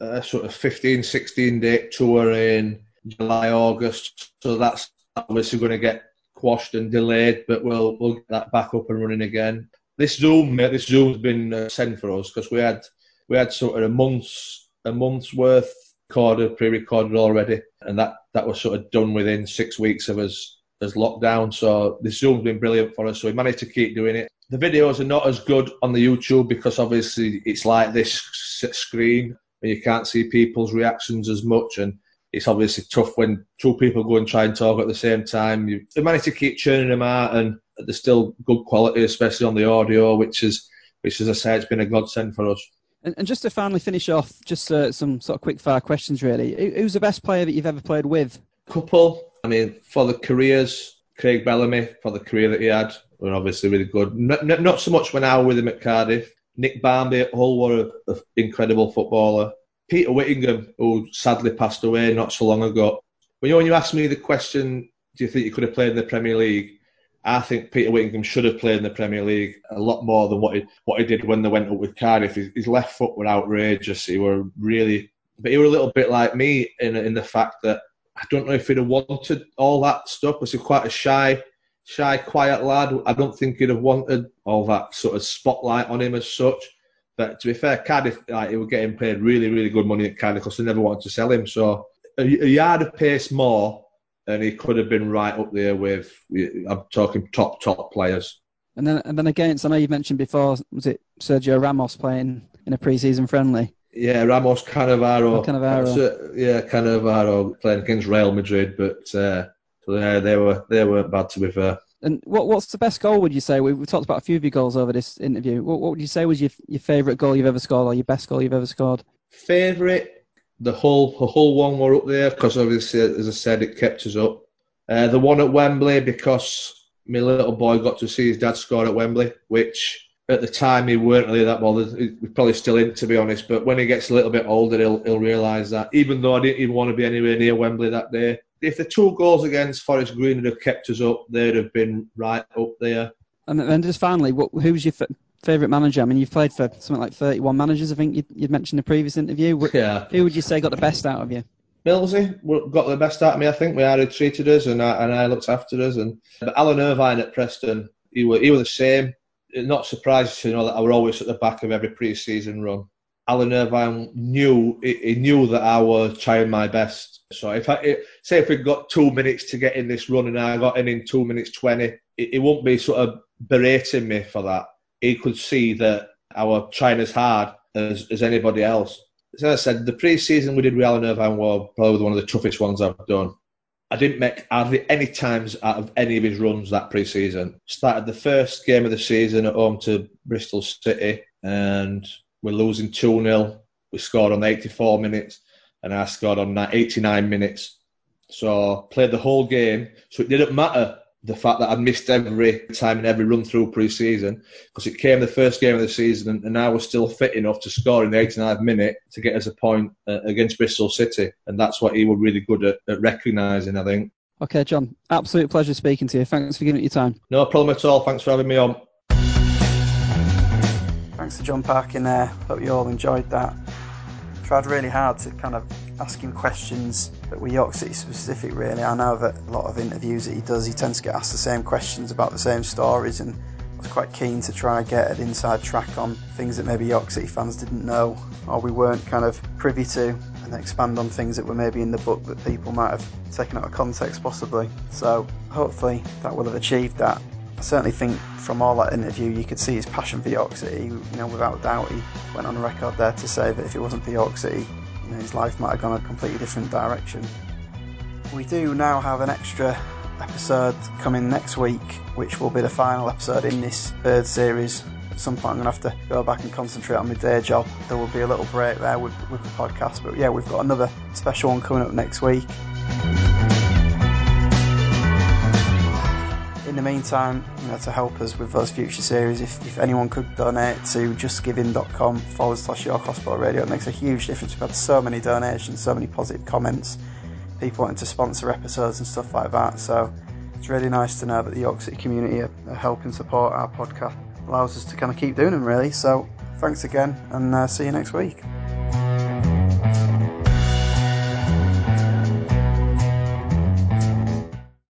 uh, sort of 15, 16 day tour in July, August. So that's obviously going to get quashed and delayed, but we'll we'll get that back up and running again. This Zoom, this Zoom's been uh, sent for us because we had we had sort of a month's a month's worth recorded, pre-recorded already, and that that was sort of done within six weeks of us as lockdown. So the Zoom's been brilliant for us. So we managed to keep doing it. The videos are not as good on the YouTube because obviously it's like this screen and you can't see people's reactions as much and it's obviously tough when two people go and try and talk at the same time. You managed to keep churning them out and they're still good quality, especially on the audio, which is which as I say, it's been a godsend for us. And, and just to finally finish off, just uh, some sort of quick fire questions, really. Who's the best player that you've ever played with? Couple. I mean, for the careers, Craig Bellamy, for the career that he had, were obviously really good. Not, not so much when I was with him at Cardiff. Nick Barmby at Hull were an incredible footballer. Peter Whittingham, who sadly passed away not so long ago. When you, when you asked me the question, do you think you could have played in the Premier League? I think Peter Whittingham should have played in the Premier League a lot more than what he what he did when they went up with Cardiff. His, his left foot were outrageous. He were really, but he were a little bit like me in in the fact that I don't know if he'd have wanted all that stuff. Was he quite a shy, shy, quiet lad? I don't think he'd have wanted all that sort of spotlight on him as such. But to be fair, Cardiff, like, he was getting paid really, really good money at Cardiff because they never wanted to sell him. So a, a yard of pace more, and he could have been right up there with. I'm talking top, top players. And then, and then against, I know you mentioned before, was it Sergio Ramos playing in a pre-season friendly? Yeah, Ramos Cannavaro. Cannavaro. Yeah, Cannavaro playing against Real Madrid, but uh, so yeah, they were they weren't bad to be fair. And what what's the best goal? Would you say we've talked about a few of your goals over this interview? What, what would you say was your your favourite goal you've ever scored, or your best goal you've ever scored? Favourite, the whole the whole one were up there because obviously, as I said, it kept us up. Uh, the one at Wembley because my little boy got to see his dad score at Wembley, which at the time he weren't really that bothered. He's probably still in, to be honest. But when he gets a little bit older, he'll he'll realise that. Even though I didn't even want to be anywhere near Wembley that day, if the two goals against Forest Green had kept us up, they'd have been right up there. And then just finally, what, who's your f- favourite manager? I mean, you've played for something like 31 managers, I think you'd, you'd mentioned in the previous interview. Yeah. Who would you say got the best out of you? Millsy got the best out of me, I think. We had treated us and I, and I looked after us. And but Alan Irvine at Preston, he was, he was the same. Not surprised to know that I were always at the back of every pre-season run. Alan Irvine knew he knew that I was trying my best. So if I say if we got two minutes to get in this run and I got in in two minutes twenty, it, won't be sort of berating me for that. He could see that I was trying as hard as, as anybody else. As I said, the pre-season we did with Alan Irvine was probably one of the toughest ones I've done. I didn't make hardly any times out of any of his runs that pre-season. Started the first game of the season at home to Bristol City and we're losing 2 0. We scored on 84 minutes, and I scored on 89 minutes. So played the whole game. So it didn't matter the fact that I missed every time in every run through pre-season because it came the first game of the season, and I was still fit enough to score in the 89th minute to get us a point uh, against Bristol City, and that's what he was really good at, at recognising. I think. Okay, John. Absolute pleasure speaking to you. Thanks for giving it your time. No problem at all. Thanks for having me on. Thanks to John Parkin there. Hope you all enjoyed that. Tried really hard to kind of ask him questions that were York City specific, really. I know that a lot of interviews that he does, he tends to get asked the same questions about the same stories, and I was quite keen to try and get an inside track on things that maybe York City fans didn't know or we weren't kind of privy to, and expand on things that were maybe in the book that people might have taken out of context, possibly. So, hopefully, that will have achieved that. I certainly think from all that interview you could see his passion for York City. You know, without doubt, he went on record there to say that if it wasn't for York City, his life might have gone a completely different direction. We do now have an extra episode coming next week, which will be the final episode in this third series. At some point, I'm going to have to go back and concentrate on my day job. There will be a little break there with, with the podcast, but yeah, we've got another special one coming up next week. In the meantime, you know, to help us with those future series, if, if anyone could donate to justgiving.com forward slash York Hospital Radio, it makes a huge difference. We've had so many donations, so many positive comments, people wanting to sponsor episodes and stuff like that. So it's really nice to know that the York City community are, are helping support our podcast. Allows us to kind of keep doing them, really. So thanks again, and uh, see you next week.